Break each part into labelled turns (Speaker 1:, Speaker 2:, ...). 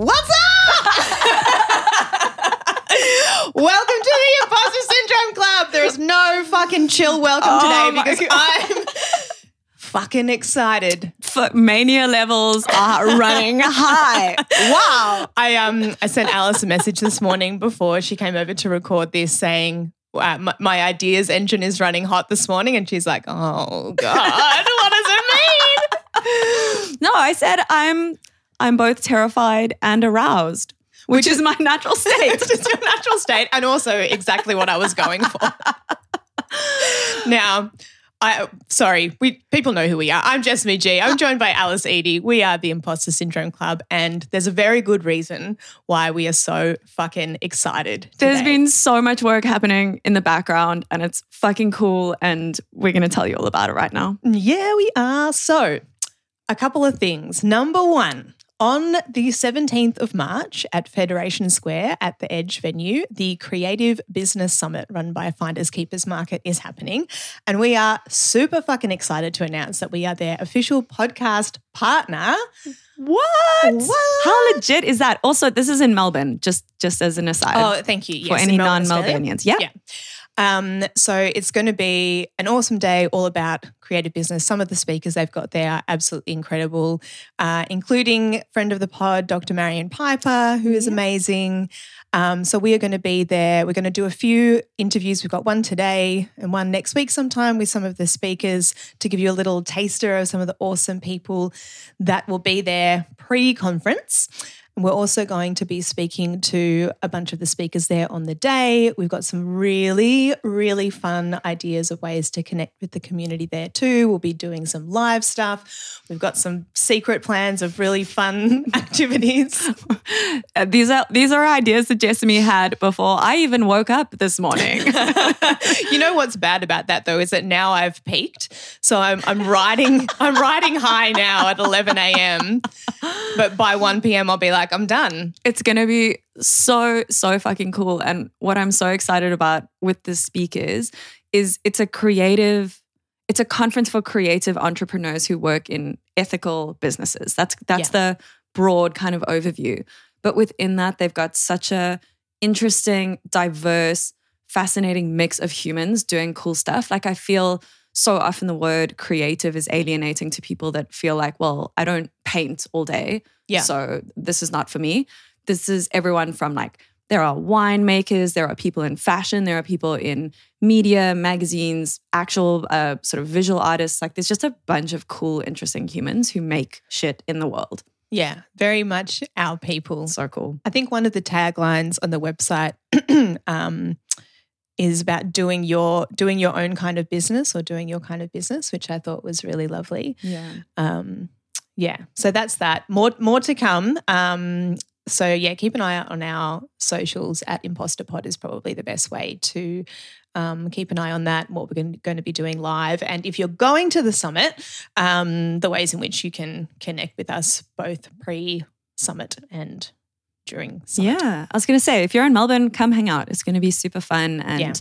Speaker 1: What's up? welcome to the Imposter Syndrome Club. There is no fucking chill welcome
Speaker 2: Oh
Speaker 1: today
Speaker 2: my
Speaker 1: because
Speaker 2: God.
Speaker 1: I'm fucking excited.
Speaker 2: F- mania levels are running high. Wow.
Speaker 1: I um I sent Alice a message this morning before she came over to record this saying uh, my, my ideas engine is running hot this morning and she's like, "Oh god, what does it mean?"
Speaker 2: No, I said I'm I'm both terrified and aroused, which, is my natural state.
Speaker 1: it's just your natural state and also exactly what I was going for. now, I sorry, we people know who we are. I'm Jess G. I'm joined by Alice Edie. We are the Imposter Syndrome Club, and there's a very good reason why we are so fucking excited.
Speaker 2: There's been so much work happening in the background and it's fucking cool and we're going to tell you all about it right now.
Speaker 1: Yeah, we are. So, a couple of things. Number one, on the 17th of March at Federation Square at the Edge venue, the Creative Business Summit run by Finders Keepers Market is happening. And we are super fucking excited to announce that we are their official podcast partner.
Speaker 2: What?
Speaker 1: What?
Speaker 2: How legit is that? Also, this is in Melbourne, just just as an aside.
Speaker 1: Oh, thank you.
Speaker 2: for any
Speaker 1: Australia.
Speaker 2: non-Melburnians. Yeah.
Speaker 1: Yeah. Um, so it's going to be an awesome day all about creative business. Some of the speakers they've got there are absolutely incredible, uh, including friend of the pod, Dr. Marion Piper, who is
Speaker 2: Yeah.
Speaker 1: amazing. Um, so we are going to be there. We're going to do a few interviews. We've got one today and one next week sometime with some of the speakers to give you a little taster of some of the awesome people that will be there pre-conference. And We're also going to be speaking to a bunch of the speakers there on the day. We've got some really, really fun ideas of ways to connect with the community there too. We'll be doing some live stuff. We've got some secret plans of really fun activities.
Speaker 2: Uh, these are these are ideas that Jessamy had before I even woke up this morning.
Speaker 1: you know what's bad about that though is that now I've peaked, so I'm I'm riding I'm riding high now at 11 a.m. But by 1 p.m. I'll be like I'm done.
Speaker 2: it's going to be so so fucking cool. And what i'm so excited about with the speakers is it's a creative it's a conference for creative entrepreneurs who work in ethical businesses. That's that's the broad kind of overview. But within that they've got such a interesting diverse fascinating mix of humans doing cool stuff. Like i feel so often the word creative is alienating to people that feel like well i don't paint all day
Speaker 1: Yeah.
Speaker 2: so this is not for me. This is everyone from like, there are winemakers, there are people in fashion, there are people in media, magazines, actual uh, sort of visual artists. Like, there's just a bunch of cool, interesting humans who make shit in the world.
Speaker 1: Yeah, very much our people.
Speaker 2: So cool.
Speaker 1: I think one of the taglines on the website um, is about doing your doing your own kind of business or doing your kind of business, which I thought was really lovely.
Speaker 2: Yeah.
Speaker 1: Um, yeah, so that's that. More more to come. Um, so yeah, keep an eye out on our socials at Imposter Pod is probably the best way to um, keep an eye on that. What we're going, to be doing live, and if you're going to the summit, um, the ways in which you can connect with us both pre summit and during summit.
Speaker 2: Yeah. I was going to say, if you're in Melbourne, come hang out. It's going to be super fun. And
Speaker 1: Yeah.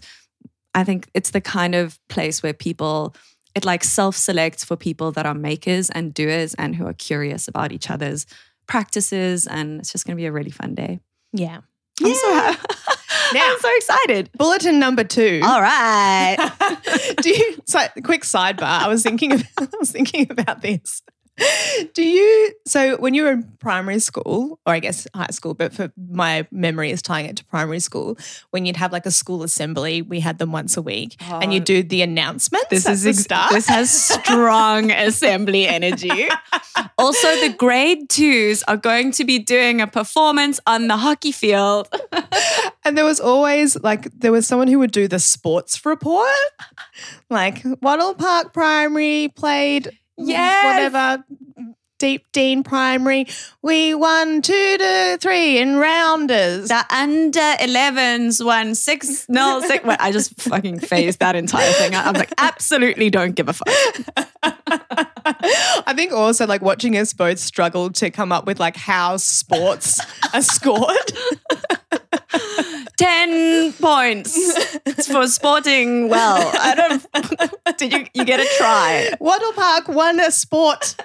Speaker 2: I think it's the kind of place where people, it like self selects for people that are makers and doers and who are curious about each other's practices. And it's just going to be a really fun day.
Speaker 1: Yeah.
Speaker 2: I'm so happy.
Speaker 1: Now-
Speaker 2: I'm so excited.
Speaker 1: Bulletin number two.
Speaker 2: All right.
Speaker 1: Do you? So, quick sidebar. I was thinking. Of, I was thinking about this. Do you? So, when you were in primary school, or I guess high school, but for my memory is tying it to primary school, when you'd have like a school assembly, we had them once a week, and you
Speaker 2: Oh.
Speaker 1: do the announcements.
Speaker 2: This is
Speaker 1: the
Speaker 2: ex-
Speaker 1: start.
Speaker 2: this has strong assembly energy. Also, the grade twos are going to be doing a performance on the hockey field.
Speaker 1: And there was always like there was someone who would do the sports report, like Wattle Park Primary played
Speaker 2: Yes.
Speaker 1: whatever Deep Dean Primary. We won two to three in rounders.
Speaker 2: The under 11s won 6 No, 6. Wait, I just fucking phased that entire thing. I'm like, absolutely don't give a fuck.
Speaker 1: I think also like watching us both struggle to come up with like how sports are scored.
Speaker 2: 10 points for sporting well. I don't, did you, you get a try?
Speaker 1: Wattle Park won a sport.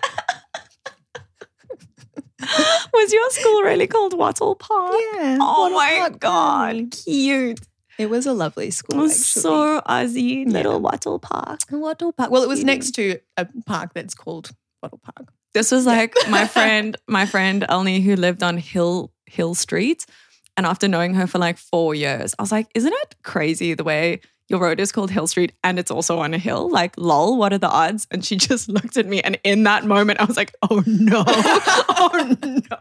Speaker 2: Was your school really called Wattle Park?
Speaker 1: Yeah.
Speaker 2: Oh
Speaker 1: Wattle
Speaker 2: my
Speaker 1: Park
Speaker 2: god, cute!
Speaker 1: It was a lovely
Speaker 2: It
Speaker 1: school.
Speaker 2: was
Speaker 1: actually.
Speaker 2: so Aussie,
Speaker 1: Yeah.
Speaker 2: little Wattle Park.
Speaker 1: Wattle Park. Well, it was next to a park that's called Wattle Park.
Speaker 2: This was like my friend, my friend Elnie, who lived on Hill Hill Street. And after knowing her for like four years, I was like, isn't it crazy the way your road is called Hill Street and it's also on a hill? Like, lol, what are the odds? And she just looked at me. And in that moment, I was like, oh no. oh no.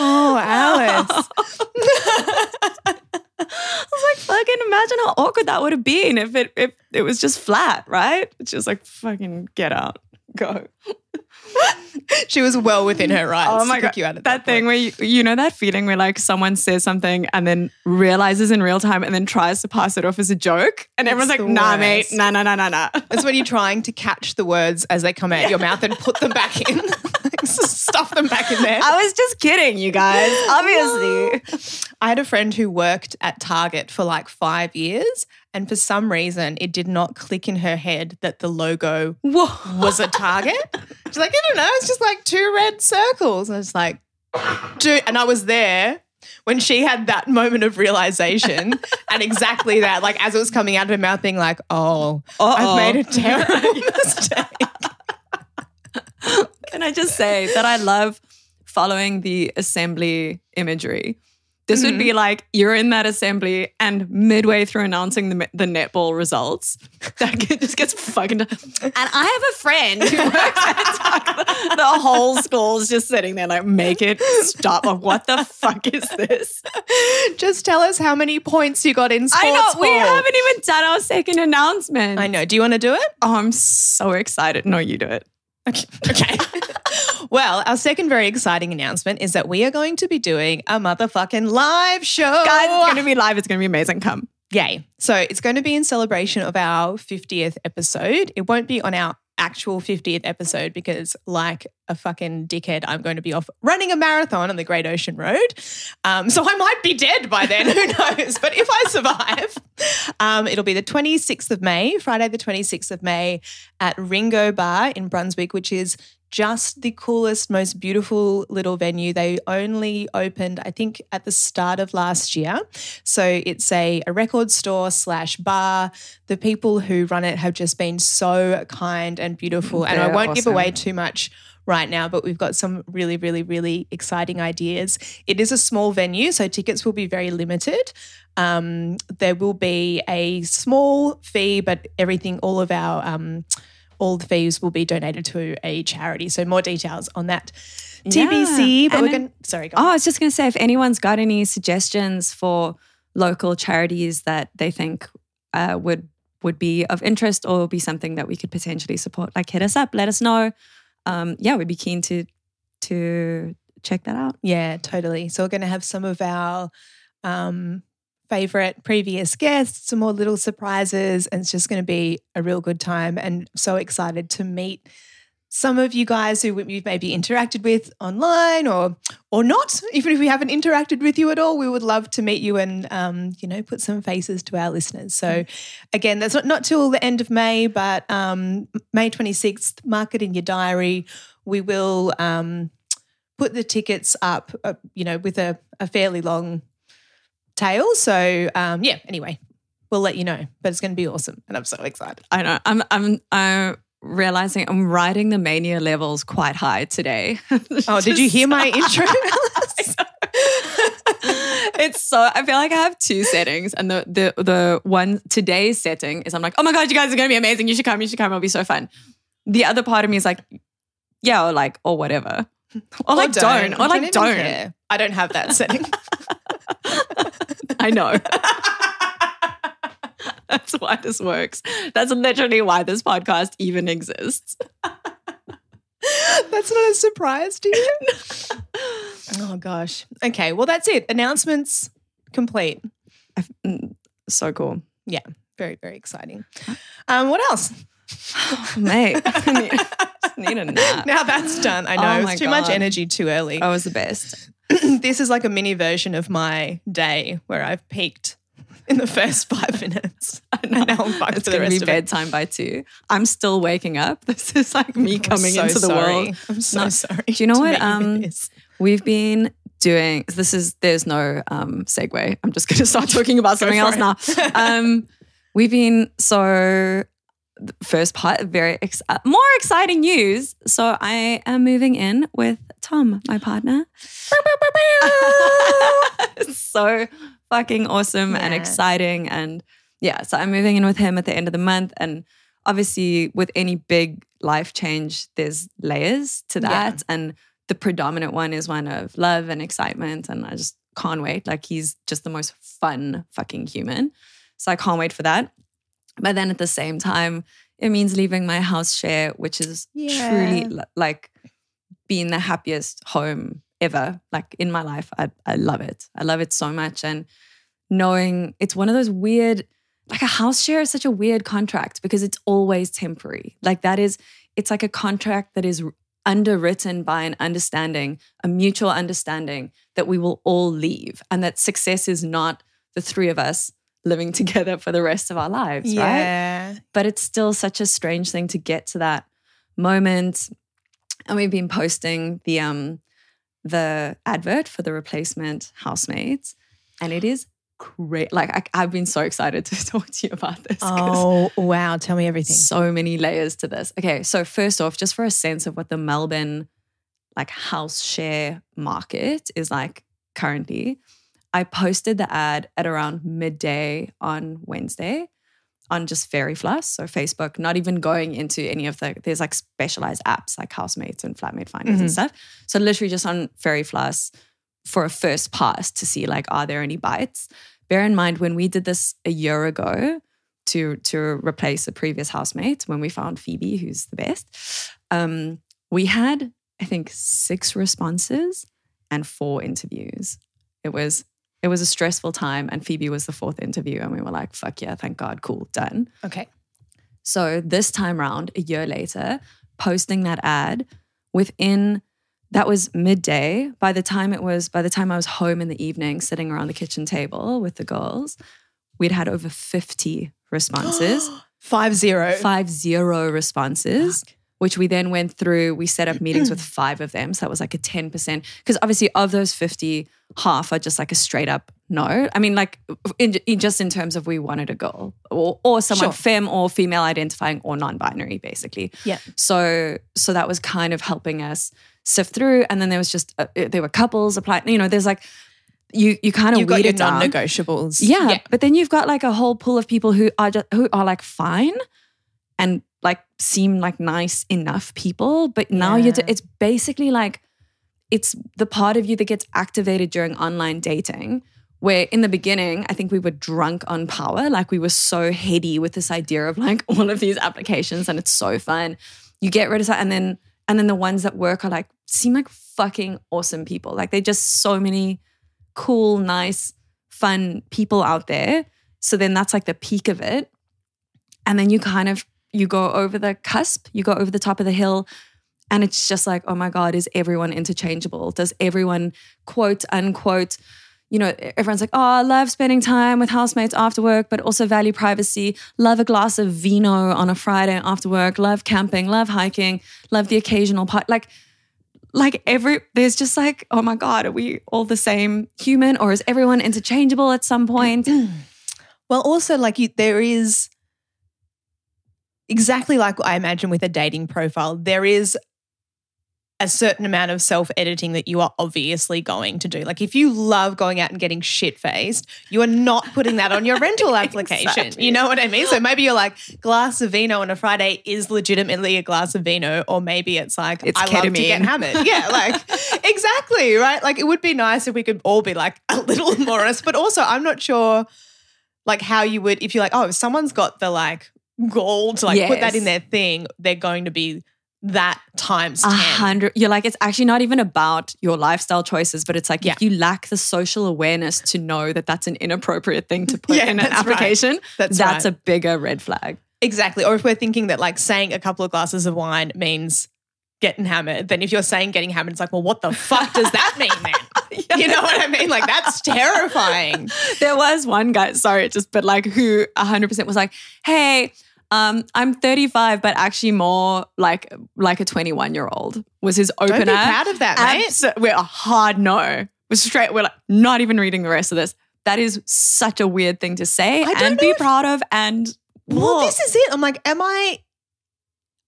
Speaker 1: Oh, Alice.
Speaker 2: I was like, fucking imagine how awkward that would have been if it if it was just flat, right? It's just like fucking get out. Go.
Speaker 1: she was well within her rights.
Speaker 2: Oh my god,
Speaker 1: You out
Speaker 2: that,
Speaker 1: that,
Speaker 2: thing where you, you know that feeling where like someone says something and then realizes in real time and then tries to pass it off as a joke, and
Speaker 1: It's
Speaker 2: everyone's like, "Nah, mate, nah, nah, nah, nah, nah."
Speaker 1: It's when you're trying to catch the words as they come out your mouth and put them back in, stuff them back in there.
Speaker 2: I was just kidding, you guys. Obviously,
Speaker 1: I had a friend who worked at Target for like five years, and for some reason, it did not click in her head that the logo
Speaker 2: Whoa.
Speaker 1: was a Target. She's like, I don't know, it's just like two red circles. And I was like, dude, and I was there when she had that moment of realization and exactly that, like as it was coming out of her mouth, being like, oh,
Speaker 2: Uh-oh.
Speaker 1: I've made a terrible mistake.
Speaker 2: Can I just say that I love following the assembly imagery? This would be mm-hmm. like you're in that assembly, and midway through announcing the, the netball results, that kid just gets fucking. And I have a friend who works at. The whole school's just sitting there like, make it stop. Like, what the fuck is this?
Speaker 1: Just tell us how many points you got in sports
Speaker 2: I know we haven't even done our second announcement.
Speaker 1: I know. Do you want to do it?
Speaker 2: Oh, I'm so excited. No, you do it.
Speaker 1: Okay. okay. Well, our second very exciting announcement is that we are going to be doing a motherfucking live show.
Speaker 2: Guys, it's going to be live. It's going to be amazing. Come.
Speaker 1: Yay. So it's going to be in celebration of our 50th episode. It won't be on our actual 50th episode because, like a fucking dickhead, I'm going to be off running a marathon on the Great Ocean Road. Um, so I might be dead by then. Who knows? But if I survive, um, it'll be the 26th of May, Friday, the 26th of May at Ringo Bar in Brunswick, which is just the coolest, most beautiful little venue. They only opened, I think, at the start of last year. So it's a, a record store slash bar. The people who run it have just been so kind and beautiful. and I won't give away too much right now, but we've got some really, really, really exciting ideas. It is a small venue, so tickets will be very limited. Um, there will be a small fee, but everything, all of our um, all the fees will be donated to a charity. So more details on that TBC.
Speaker 2: Yeah.
Speaker 1: But
Speaker 2: And
Speaker 1: we're going. Sorry, go.
Speaker 2: Oh,
Speaker 1: on.
Speaker 2: I was just going to say if anyone's got any suggestions for local charities that they think uh, would would be of interest or be something that we could potentially support, like hit us up, let us know. Um, yeah, we'd be keen to to check that out.
Speaker 1: Yeah, totally. So we're going to have some of our um, favorite previous guests, some more little surprises, and it's just going to be a real good time. And so excited to meet some of you guys who we've maybe interacted with online or or not. Even if we haven't interacted with you at all, we would love to meet you and um, you know put some faces to our listeners. So again, that's not not till the end of May, but um, May twenty sixth. Mark it in your diary. We will. Um, put the tickets up, uh, you know, with a, a fairly long tail. So um, yeah, anyway, we'll let you know. But it's going to be awesome, and I'm so excited.
Speaker 2: I know. I'm I'm I'm realizing I'm riding the mania levels quite high today.
Speaker 1: Oh, did you hear my intro?
Speaker 2: it's so I feel like I have two settings, and the the the one today's setting is I'm like, oh my god, you guys are gonna be amazing. You should come. You should come. It'll be so fun. The other part of me is like, yeah, or like, or whatever, or like don't, or like don't.
Speaker 1: care. I don't have that setting.
Speaker 2: I know. That's why this works. That's literally why this podcast even exists.
Speaker 1: that's not a surprise to you. oh gosh. Okay. Well, that's it. Announcements complete.
Speaker 2: Mm, So cool.
Speaker 1: Yeah. Very very exciting. Um, what else?
Speaker 2: Mate, need, need a nap.
Speaker 1: Now that's done. I know
Speaker 2: Oh
Speaker 1: it was too much energy too early.
Speaker 2: I was the best.
Speaker 1: this is like a mini version of my day where I've peaked in the first five minutes. And now I'm fucked
Speaker 2: It's
Speaker 1: for the
Speaker 2: going to
Speaker 1: rest
Speaker 2: be
Speaker 1: of it.
Speaker 2: bedtime by two. I'm still waking up. This is like me
Speaker 1: I'm
Speaker 2: coming
Speaker 1: so
Speaker 2: into the
Speaker 1: sorry.
Speaker 2: world.
Speaker 1: I'm so
Speaker 2: No.
Speaker 1: sorry.
Speaker 2: Do you know what, um, we've been doing this is there's no um segue. I'm just gonna start talking about something else
Speaker 1: for
Speaker 2: now. Um we've been so first part very ex- uh, more exciting news. So I am moving in with Tom, my partner. It's so fucking awesome and exciting and yeah, so I'm moving in with him at the end of the month and obviously with any big life change there's layers to
Speaker 1: Yeah.
Speaker 2: that and the predominant one is one of love and excitement and I just can't wait like he's just the most fun fucking human. So I can't wait for that. But then at the same time it means leaving my house share which is
Speaker 1: Yeah.
Speaker 2: truly like being the happiest home ever. Like in my life I, I love it. I love it so much. And knowing it's one of those weird like a house share is such a weird contract because it's always temporary. Like that is it's like a contract that is underwritten by an understanding a mutual understanding that we will all leave and that success is not the three of us living together for the rest of our lives right but it's still such a strange thing to get to that moment and we've been posting the um the advert for the replacement housemates and it is great like I, i've been so excited to talk to you about this.
Speaker 1: Oh wow! Tell me everything.
Speaker 2: so many layers to this okay so first off just for a sense of what the melbourne like house share market is like currently i posted the ad at around midday on wednesday on just Fairy Floss, so Facebook, not even going into any of the, there's like specialized apps like Housemates and Flatmate Finders and
Speaker 1: Mhm.
Speaker 2: stuff. So literally just on Fairy Floss for a first pass to see like, are there any bites? Bear in mind, when we did this a year ago to, to replace a previous housemate, when we found Phoebe, who's the best, um, we had, I think, six responses and four interviews. It was it was a stressful time and Phoebe was the fourth interview and we were like, fuck yeah, thank God, cool, done.
Speaker 1: Okay.
Speaker 2: So this time round, a year later, posting that ad within that was midday. By the time it was, by the time I was home in the evening, sitting around the kitchen table with the girls, we'd had over 50 responses,
Speaker 1: Five zero.
Speaker 2: five zero responses which we then went through. We set up meetings with five of them. So that was like a 10%. Because obviously, of those 50, half are just like a straight up no. I mean, like, in, in just in terms of we wanted a girl or, or someone
Speaker 1: Sure.
Speaker 2: femme or female identifying or non binary, basically.
Speaker 1: Yeah.
Speaker 2: So, so that was kind of helping us sift through. And then there was just, uh, there were couples applying, you know, there's like, you, you kind of
Speaker 1: You've got
Speaker 2: weed
Speaker 1: your
Speaker 2: it down.
Speaker 1: non-negotiables.
Speaker 2: Yeah, but then you've got like a whole pool of people who are just who are like fine and like seem like nice enough people, but now you're it's basically like it's the part of you that gets activated during online dating. Where in the beginning, I think we were drunk on power. Like we were so heady with this idea of like all of these applications and it's so fun. You get rid of that. And then and then the ones that work are like seem like fucking awesome people. Like they're just so many cool, nice, fun people out there. So then that's like the peak of it. And then you kind of you go over the cusp, you go over the top of the hill, and it's just like, oh my God, is everyone interchangeable? Does everyone quote unquote, you know, everyone's like, oh, I love spending time with housemates after work, but also value privacy, love a glass of vino on a Friday after work, love camping, love hiking, love the occasional part. Like, like every there's just like, oh my God, are we all the same human or is everyone interchangeable at some point?
Speaker 1: Well, also like you, there is exactly like I imagine with a dating profile. There is a certain amount of self editing that you are obviously going to do. Like if you love going out and getting shit faced, you are not putting that on your rental application.
Speaker 2: Exactly.
Speaker 1: You know what I mean? So maybe you're like glass of vino on a Friday is legitimately a glass of vino, or maybe it's like
Speaker 2: It's
Speaker 1: I love to get hammered. Yeah, like exactly right. Like it would be nice if we could all be like a little more honest, but also I'm not sure like how you would if you're like, oh, if someone's got the like goal to like put that in their thing, they're going to be that times
Speaker 2: A
Speaker 1: 10.
Speaker 2: hundred. You're like, it's actually not even about your lifestyle choices, but it's like
Speaker 1: Yeah.
Speaker 2: if you lack the social awareness to know that that's an inappropriate thing to put
Speaker 1: Yeah,
Speaker 2: in an
Speaker 1: that's right.
Speaker 2: application,
Speaker 1: That's
Speaker 2: that's
Speaker 1: right.
Speaker 2: a bigger red flag.
Speaker 1: Exactly. Or if we're thinking that like saying a couple of glasses of wine means getting hammered, then if you're saying getting hammered, it's like, well, what the fuck does that mean then? You know what I mean? Like that's terrifying.
Speaker 2: There was one guy, sorry, just but like who 100% was like, hey, Um, I'm 35, but actually more like like a 21 year old was his opener.
Speaker 1: Don't be proud of that, mate.
Speaker 2: Abso- we're a hard no. We're straight. We're like not even reading the rest of this. That is such a weird thing to say and be
Speaker 1: if-
Speaker 2: proud of. And
Speaker 1: Well, this is it. I'm like, am I?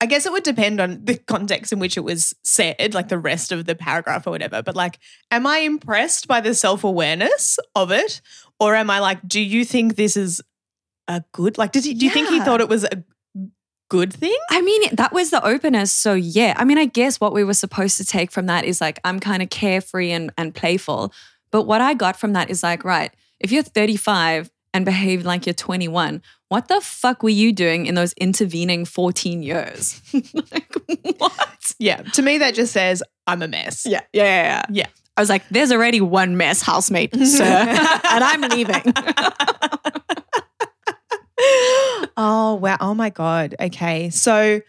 Speaker 1: I guess it would depend on the context in which it was said, like the rest of the paragraph or whatever. But like, am I impressed by the self awareness of it, or am I like, do you think this is a good? Like, does he? Do you think he thought it was a good thing?
Speaker 2: I mean, that was the opener. So yeah, I mean, I guess what we were supposed to take from that is like I'm kind of carefree and, and playful. But what I got from that is like, right, if you're 35 and behave like you're 21, what the fuck were you doing in those intervening 14 years? like, what?
Speaker 1: Yeah. To me, that just says I'm a mess.
Speaker 2: Yeah, yeah, yeah, yeah.
Speaker 1: Yeah.
Speaker 2: I was like, there's already one mess, housemate, sir, and I'm leaving.
Speaker 1: oh wow oh my god okay so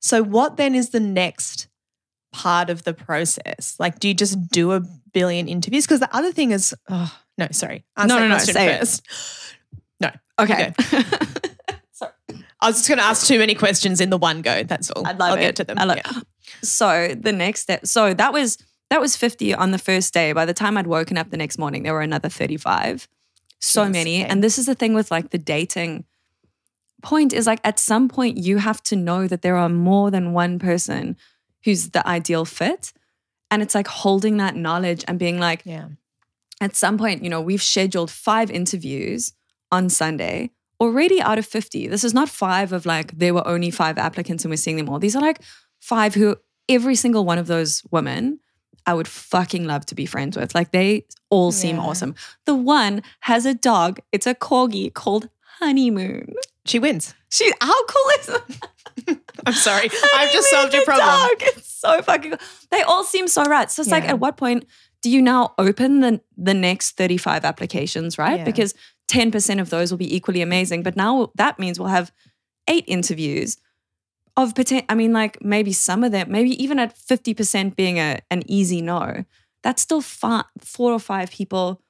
Speaker 1: so what then is the next part of the process like do you just do a billion interviews because the other thing is oh no sorry answer
Speaker 2: No, no, no, say it.
Speaker 1: no
Speaker 2: Okay. Sorry.
Speaker 1: I was just going to ask too many questions in the one go that's all
Speaker 2: I'd love
Speaker 1: i'll
Speaker 2: it.
Speaker 1: get to them
Speaker 2: I love
Speaker 1: Yeah.
Speaker 2: So the next step, so that was that was 50 on the first day. By the time I'd woken up the next morning, there were another 35. So
Speaker 1: Jeez,
Speaker 2: many.
Speaker 1: okay.
Speaker 2: And this is the thing with like the dating point is like at some point you have to know that there are more than one person who's the ideal fit. And it's like holding that knowledge and being like,
Speaker 1: yeah
Speaker 2: at some point, you know, we've scheduled five interviews on Sunday already out of 50. This is not five of like, there were only five applicants and we're seeing them all. These are like five who, every single one of those women, I would fucking love to be friends with. Like, they all seem
Speaker 1: Yeah.
Speaker 2: awesome. The one has a dog, it's a corgi called Honeymoon.
Speaker 1: She wins
Speaker 2: She, how cool is that?
Speaker 1: i'm sorry i've just solved your problem
Speaker 2: dog. It's so fucking. They all seem so right. So it's like, at what point do you now open the the next thirty five applications, right?
Speaker 1: Yeah.
Speaker 2: Because ten percent of those will be equally amazing. But now that means we'll have eight interviews of potential. I mean, like maybe some of them, maybe even at fifty percent being a an easy no. That's still fi- four or five people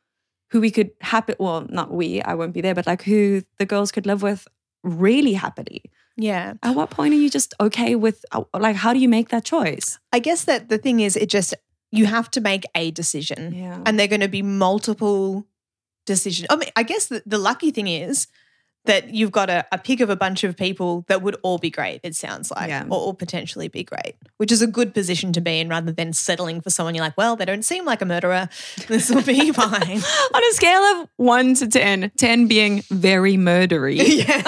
Speaker 2: who we could happy. Well, not we. I won't be there, but like who the girls could live with really happily.
Speaker 1: yeah
Speaker 2: At what point are you just okay with, uh, like, how do you make that choice?
Speaker 1: i guess that the thing is it just you have to make a decision
Speaker 2: Yeah.
Speaker 1: and they're going to be multiple decisions. I mean, I guess the, the lucky thing is that you've got a, a pick of a bunch of people that would all be great, it sounds like,
Speaker 2: Yeah.
Speaker 1: or all potentially be great, which is a good position to be in rather than settling for someone you're like, well, they don't seem like a murderer. This will be fine.
Speaker 2: On a scale of one to 10, 10 being very murdery,
Speaker 1: yeah.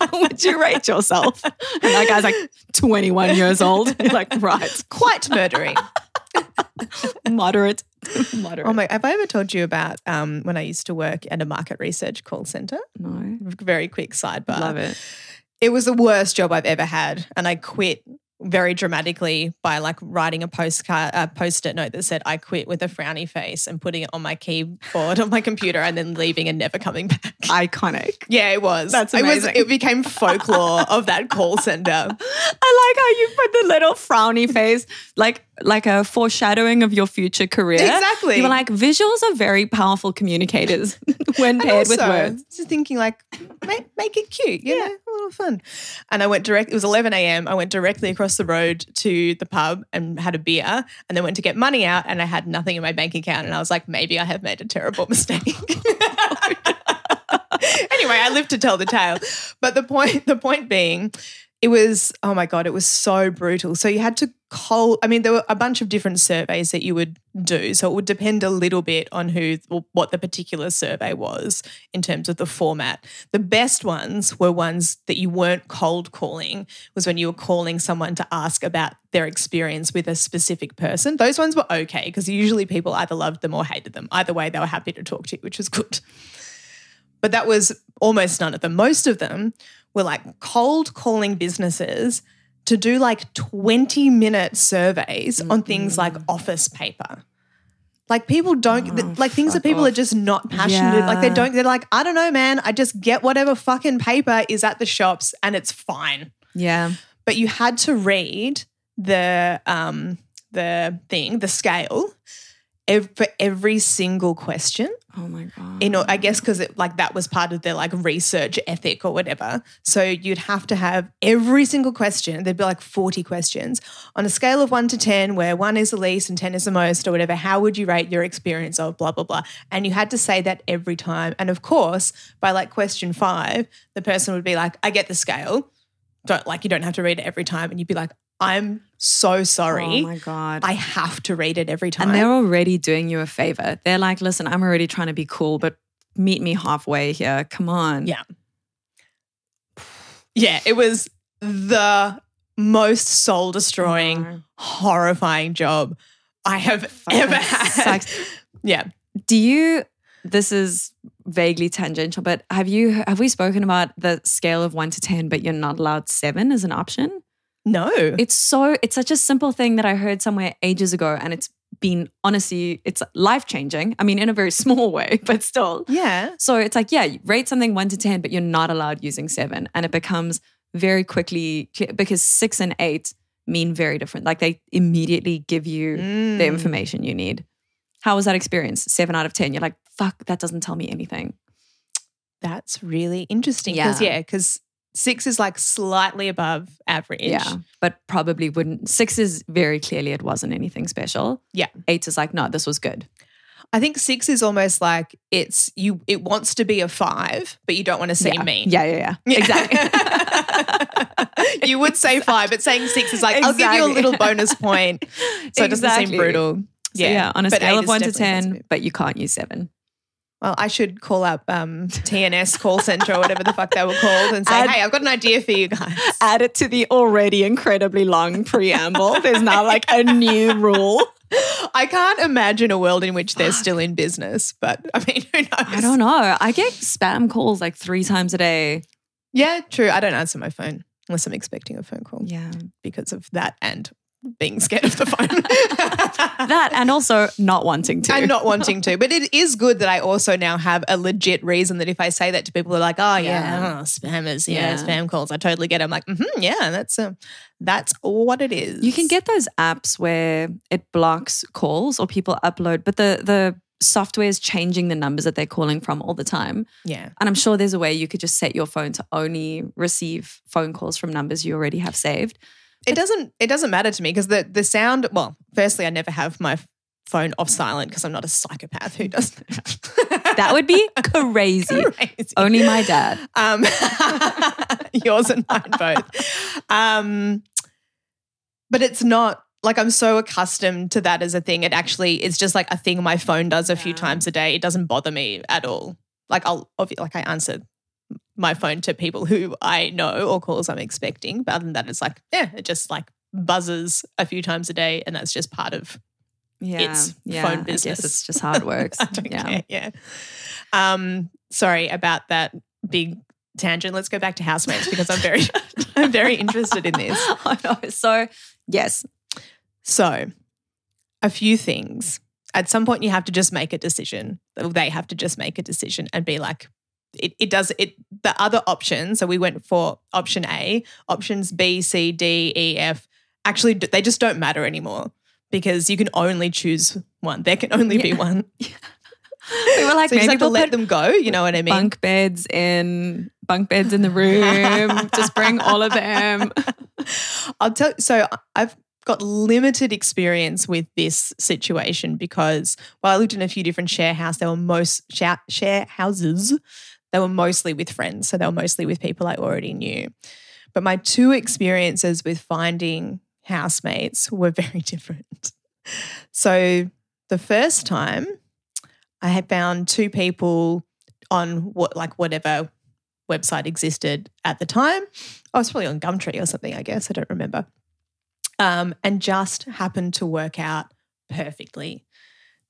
Speaker 2: how would you rate yourself? And that guy's like 21 years old. You're like, right,
Speaker 1: Quite murdery.
Speaker 2: moderate. Moderate.
Speaker 1: Oh my, have I ever told you about um, when I used to work at a market research call center?
Speaker 2: no.
Speaker 1: Very quick sidebar.
Speaker 2: Love it.
Speaker 1: it was the worst job I've ever had, and I quit very dramatically by like writing a postcard, a post-it note that said "I quit" with a frowny face and putting it on my keyboard on my computer, and then leaving and never coming back.
Speaker 2: Iconic.
Speaker 1: Yeah, it was.
Speaker 2: That's
Speaker 1: It was.
Speaker 2: amazing.
Speaker 1: It became folklore of that call center.
Speaker 2: I like how you put the little frowny face, like like a foreshadowing of your future career.
Speaker 1: Exactly.
Speaker 2: You were like, visuals are very powerful communicators when paired with words.
Speaker 1: Just thinking like, make, make it cute, you know, a little fun. And I went direct. It was 11 a.m. I went directly across the road to the pub and had a beer, and then went to get money out, and I had nothing in my bank account, and I was like, maybe I have made a terrible mistake. anyway, I live to tell the tale. But the point, the point being, it was oh my god, it was so brutal. So you had to call. I mean, there were a bunch of different surveys that you would do. So it would depend a little bit on who, what the particular survey was in terms of the format. The best ones were ones that you weren't cold calling. Was when you were calling someone to ask about their experience with a specific person. Those ones were okay because usually people either loved them or hated them. Either way, they were happy to talk to you, which was good but that was almost none of them. Most of them were like cold calling businesses to do like 20 minute surveys on things like office paper. Like people don't
Speaker 2: Oh,
Speaker 1: like things that people are just not passionate. Like they don't. They're like, I don't know, man. I just get whatever fucking paper is at the shops, and it's fine.
Speaker 2: Yeah.
Speaker 1: But you had to read the um the thing, the scale, ev- for every single question.
Speaker 2: Oh my god.
Speaker 1: You know, I guess because it like that was part of their like research ethic or whatever. So you'd have to have every single question. There'd be like forty questions on a scale of one to ten, where one is the least and ten is the most, or whatever. How would you rate your experience of blah blah blah? And you had to say that every time. And of course, by like question five, the person would be like, "I get the scale." Don't like you don't have to read it every time, and you'd be like, "I'm so sorry."
Speaker 2: Oh my god.
Speaker 1: I have to read it every time.
Speaker 2: and they're already doing you a favor. They're like, listen, I'm already trying to be cool, but meet me halfway here. Come on.
Speaker 1: Yeah. yeah, it was the most soul destroying,
Speaker 2: No.
Speaker 1: horrifying job I have ever had.
Speaker 2: sucks.
Speaker 1: Yeah.
Speaker 2: Do you this is vaguely tangential, but have you have we spoken about the scale of one to ten, but you're not allowed seven as an option?
Speaker 1: No.
Speaker 2: It's so it's such a simple thing that I heard somewhere ages ago, and it's been honestly, it's life changing. I mean, in a very small way, but still.
Speaker 1: yeah.
Speaker 2: So it's like, yeah, rate something one to 10, but you're not allowed using seven. And it becomes very quickly because six and eight mean very different. Like they immediately give you the
Speaker 1: Mm.
Speaker 2: information you need. How was that experience? Seven out of 10. You're like, fuck, that doesn't tell me anything.
Speaker 1: That's really interesting. Because,
Speaker 2: Yeah.
Speaker 1: yeah, because six is like slightly above average.
Speaker 2: Yeah. But probably wouldn't. Six is very clearly it wasn't anything special.
Speaker 1: Yeah.
Speaker 2: Eight is like, no, this was good.
Speaker 1: I think six is almost like it's you, it wants to be a five, but you don't want to seem
Speaker 2: yeah.
Speaker 1: mean.
Speaker 2: Yeah, yeah, yeah. Exactly.
Speaker 1: you would say five, but saying six is like, I'll give you a little bonus point. So it doesn't seem brutal.
Speaker 2: So yeah, on a
Speaker 1: But
Speaker 2: scale of one to 10,
Speaker 1: positive.
Speaker 2: but you can't use seven.
Speaker 1: Well, I should call up um, TNS call center or whatever the fuck they were called and say,
Speaker 2: Add-
Speaker 1: hey, I've got an idea for you guys.
Speaker 2: Add it to the already incredibly long preamble. There's now like a new rule.
Speaker 1: I can't imagine a world in which they're still in business, but I mean, who knows?
Speaker 2: I don't know. I get spam calls like three times a day.
Speaker 1: Yeah, true. I don't answer my phone unless I'm expecting a phone call
Speaker 2: Yeah.
Speaker 1: because of that and being scared of the phone.
Speaker 2: That and also not wanting to.
Speaker 1: and not wanting to. But it is good that I also now have a legit reason that if I say that to people, they're like, "Oh yeah,
Speaker 2: Yeah.
Speaker 1: oh, spammers, yeah,
Speaker 2: Yeah.
Speaker 1: spam calls." I totally get. It. I'm like, mm-hmm, yeah, that's um, that's what it is.
Speaker 2: You can get those apps where it blocks calls or people upload, but the the software is changing the numbers that they're calling from all the time.
Speaker 1: yeah,
Speaker 2: And I'm sure there's a way you could just set your phone to only receive phone calls from numbers you already have saved.
Speaker 1: It doesn't it doesn't matter to me because the the sound. Well, firstly, I never have my phone off silent because I'm not a psychopath who does
Speaker 2: That would be crazy.
Speaker 1: crazy.
Speaker 2: Only my dad.
Speaker 1: Um, yours and mine both. Um, but it's not like I'm so accustomed to that as a thing. It actually is just like a thing my phone does a few
Speaker 2: Yeah.
Speaker 1: times a day. It doesn't bother me at all. Like I'll like I answer my phone to people who I know or calls I'm expecting. But other than that, it's like yeah, it just like buzzes a few times a day, and that's just part of
Speaker 2: Yeah.
Speaker 1: It's
Speaker 2: yeah,
Speaker 1: phone
Speaker 2: I
Speaker 1: business.
Speaker 2: guess it's just how it works.
Speaker 1: I
Speaker 2: yeah.
Speaker 1: care. Yeah. Um, sorry about that big tangent. Let's go back to housemates because I'm very, I'm very interested in this.
Speaker 2: I know. So, yes.
Speaker 1: So, a few things. At some point, you have to just make a decision. They have to just make a decision and be like, it, it does it. The other options. So we went for option A. Options B, C, D, E, F. Actually, they just don't matter anymore because you can only choose one. There can only be
Speaker 2: Yeah.
Speaker 1: one.
Speaker 2: We were like,
Speaker 1: so
Speaker 2: maybe
Speaker 1: have
Speaker 2: we'll
Speaker 1: let them go. You know what I mean?
Speaker 2: bunk beds in bunk beds in the room. just bring all of them.
Speaker 1: I'll tell so I've got limited experience with this situation because while I lived in a few different share house, they were most share, share houses. They were mostly with friends, so they were mostly with people I already knew. But my two experiences with finding housemates were very different. So the first time I had found two people on what like whatever website existed at the time. I was probably on Gumtree or something, I guess. I don't remember. Um, and just happened to work out perfectly.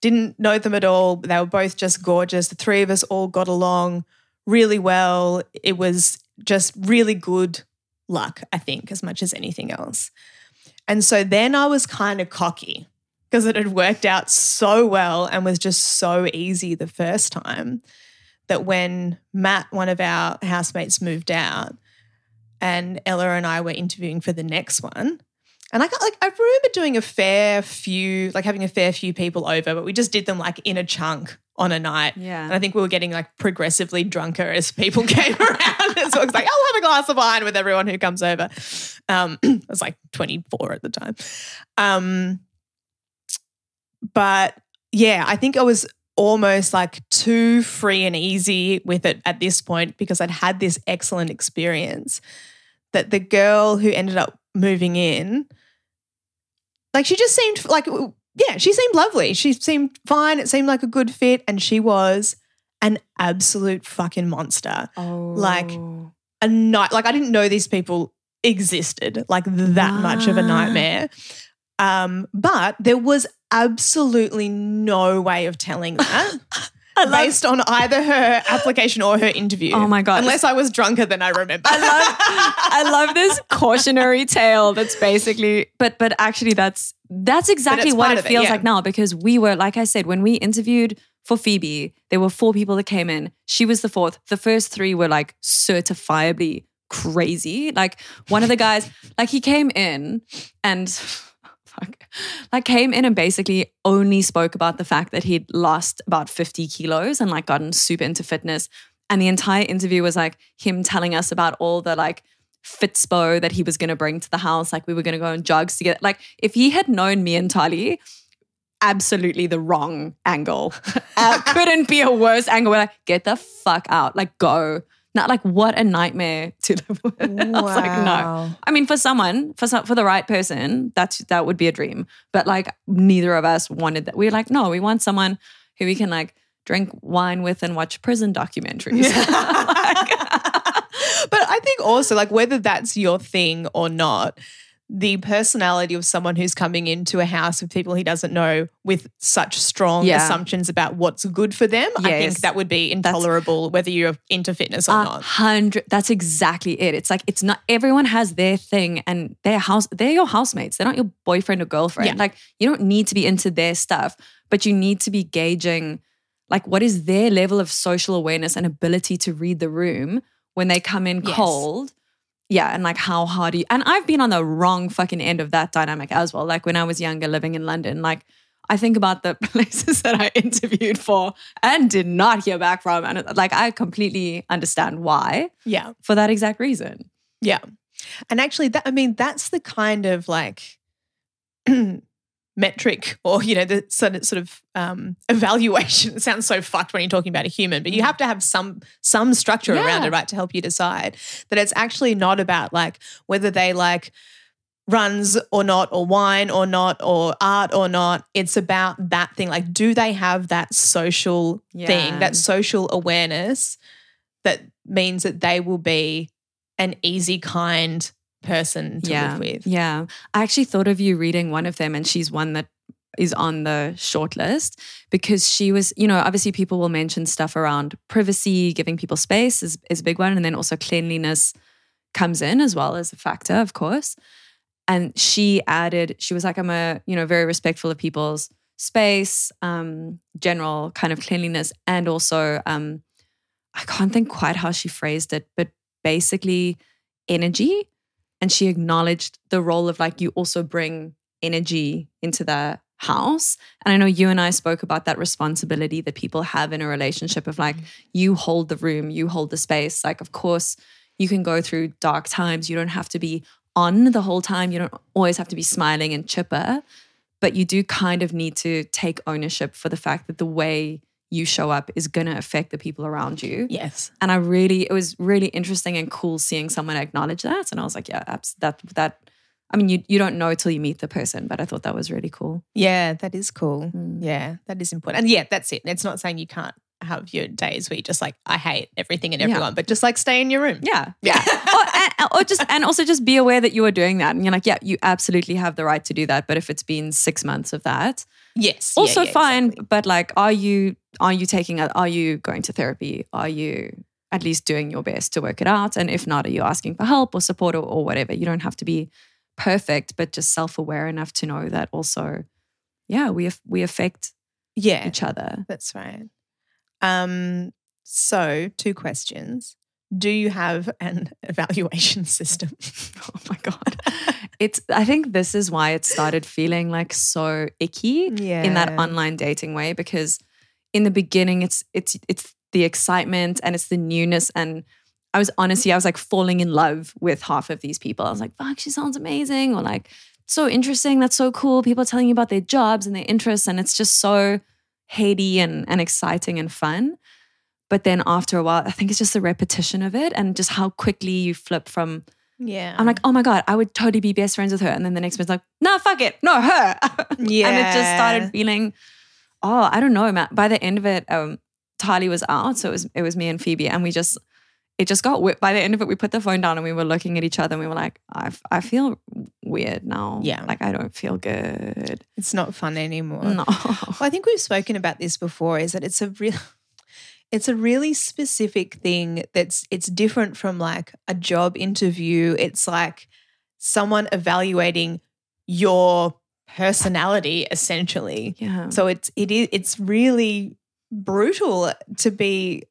Speaker 1: Didn't know them at all. They were both just gorgeous. The three of us all got along really well. It was just really good luck, I think, as much as anything else. And so then I was kind of cocky because it had worked out so well and was just so easy the first time that when Matt, one of our housemates, moved out and Ella and I were interviewing for the next one, And I got like I remember doing a fair few, like having a fair few people over, but we just did them like in a chunk on a night.
Speaker 2: Yeah.
Speaker 1: And I think we were getting like progressively drunker as people came around. so it was like, I'll have a glass of wine with everyone who comes over. Um, I was like 24 at the time. Um, but yeah, I think I was almost like too free and easy with it at this point because I'd had this excellent experience that the girl who ended up moving in, like she just seemed like, yeah, she seemed lovely. She seemed fine. It seemed like a good fit. And she was an absolute fucking monster.
Speaker 2: Oh.
Speaker 1: Like, A night, like I didn't know these people existed like that much of a nightmare. Um, but there was absolutely no way of telling that based on either her application or her interview.
Speaker 2: Oh my God.
Speaker 1: Unless I was drunker than I remember.
Speaker 2: I love I love this cautionary tale that's basically but but actually that's that's exactly what it
Speaker 1: of it,
Speaker 2: feels
Speaker 1: yeah.
Speaker 2: like now because we were like I said when we interviewed for Phoebe there were four people that came in. She was the fourth. The first three were like certifiably crazy. Like one of the guys like he came in and fuck like came in and basically only spoke about the fact that he'd lost about 50 kilos and like gotten super into fitness. And the entire interview was like him telling us about all the like Fitspo that he was going to bring to the house. Like we were going to go on jogs together. Like if he had known me and Tali, absolutely the wrong angle. uh, couldn't be a worse angle. We're like, get the fuck out. Like go. Not like what a nightmare to live with. I was like, no. I mean, for someone, for some, for the right person, that's that would be a dream. But like, neither of us wanted that. We are like, no, we want someone who we can like drink wine with and watch prison documentaries.
Speaker 1: I think also, like, whether that's your thing or not, the personality of someone who's coming into a house with people he doesn't know with such strong
Speaker 2: Yeah.
Speaker 1: assumptions about what's good for them, I think that would be intolerable whether you're into fitness or
Speaker 2: A
Speaker 1: not.
Speaker 2: hundred. That's exactly it. It's like it's not everyone has their thing and their house. They're your housemates. They're not your boyfriend or girlfriend.
Speaker 1: Yeah.
Speaker 2: Like you don't need to be into their stuff, but you need to be gauging, like what is their level of social awareness and ability to read the room when they come in
Speaker 1: Yes.
Speaker 2: cold. Yeah, and like how hard you? And I've been on the wrong fucking end of that dynamic as well. Like when I was younger, living in London, like. I think about the places that I interviewed for and did not hear back from. And like, I completely understand why
Speaker 1: Yeah.
Speaker 2: for that exact reason.
Speaker 1: Yeah. And actually that I mean that's the kind of like metric or you know the sort of, sort of um, evaluation. It sounds so fucked when you're talking about a human but you have to have some some structure around it right to help you decide that it's actually not about like whether they like runs or not or wine or not or art or not. It's about that thing. Like do they have that social
Speaker 2: Yeah.
Speaker 1: thing that social awareness that means that they will be an easy, kind person to
Speaker 2: yeah.
Speaker 1: live with.
Speaker 2: Yeah. I actually thought of you reading one of them, and she's one that is on the short list because she was, you know, obviously people will mention stuff around privacy, giving people space is, is a big one. And then also cleanliness comes in as well as a factor, of course. And she added, she was like, I'm a, you know, very respectful of people's space, um, general kind of cleanliness, and also um, I can't think quite how she phrased it, but basically energy. And she acknowledged the role of like you also bring energy into the house. And I know you and I spoke about that responsibility that people have in a relationship of like mm-hmm. you hold the room, you hold the space. Like, of course, you can go through dark times. You don't have to be on the whole time. You don't always have to be smiling and chipper, but you do kind of need to take ownership for the fact that the way you show up is going to affect the people around you.
Speaker 1: Yes.
Speaker 2: And I really, it was really interesting and cool seeing someone acknowledge that. And I was like, yeah, that, that, I mean, you, you don't know till you meet the person, but I thought that was really cool.
Speaker 1: Yeah, that is cool.
Speaker 2: Mm.
Speaker 1: Yeah, that is important. And yeah, that's it. It's not saying you can't have your days where you just like, I hate everything and
Speaker 2: Yeah.
Speaker 1: everyone, but just like stay in your room.
Speaker 2: Yeah.
Speaker 1: Yeah.
Speaker 2: or, and, or just, and also just be aware that you are doing that. And you're like, yeah, you absolutely have the right to do that. But if it's been six months of that,
Speaker 1: Yes. Yeah,
Speaker 2: also
Speaker 1: yeah,
Speaker 2: fine.
Speaker 1: exactly.
Speaker 2: But like, are you, are you taking, a, are you going to therapy? Are you at least doing your best to work it out? And if not, are you asking for help or support or, or whatever? You don't have to be perfect, but just self aware enough to know that also, yeah, we, we affect
Speaker 1: Yeah,
Speaker 2: each other.
Speaker 1: that's right. Um, so two questions. Do you have an evaluation system?
Speaker 2: Oh my God. it's I think this is why it started feeling like so icky
Speaker 1: Yeah.
Speaker 2: in that online dating way because in the beginning it's it's it's the excitement and it's the newness and I was honestly I was like falling in love with half of these people. I was like, fuck, she sounds amazing or like so interesting. That's so cool. People are telling you about their jobs and their interests and it's just so heady and and exciting and fun. But then after a while, I think it's just the repetition of it and just how quickly you flip from
Speaker 1: Yeah.
Speaker 2: I'm like, oh my God, I would totally be best friends with her. And then the next one's like, no, fuck it. No, her.
Speaker 1: yeah.
Speaker 2: and it just started feeling, oh, I don't know, man. By the end of it, um, Tali was out. So it was it was me and Phoebe. And we just it just got wi- by the end of it, we put the phone down and we were looking at each other and we were like, I I feel weird now.
Speaker 1: Yeah.
Speaker 2: Like I don't feel good.
Speaker 1: It's not fun anymore.
Speaker 2: No.
Speaker 1: Well, I think we've spoken about this before. Is that it's a real, it's a really specific thing. That's it's different from like a job interview. It's like someone evaluating your personality essentially.
Speaker 2: Yeah.
Speaker 1: So it's it is it's really brutal to be,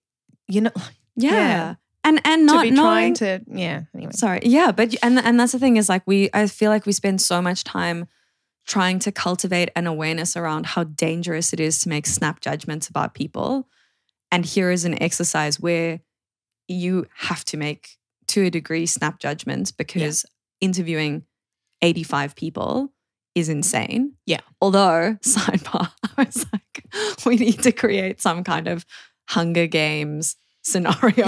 Speaker 1: you know,
Speaker 2: yeah.
Speaker 1: yeah.
Speaker 2: And and
Speaker 1: to
Speaker 2: not
Speaker 1: be
Speaker 2: knowing
Speaker 1: trying to yeah. Anyway,
Speaker 2: Sorry. Yeah, but and and that's the thing is like we I feel like we spend so much time trying to cultivate an awareness around how dangerous it is to make snap judgments about people. And here is an exercise where you have to make to a degree snap judgments because interviewing 85 people is insane.
Speaker 1: Yeah.
Speaker 2: Although, sidebar, I was like, we need to create some kind of Hunger Games scenario.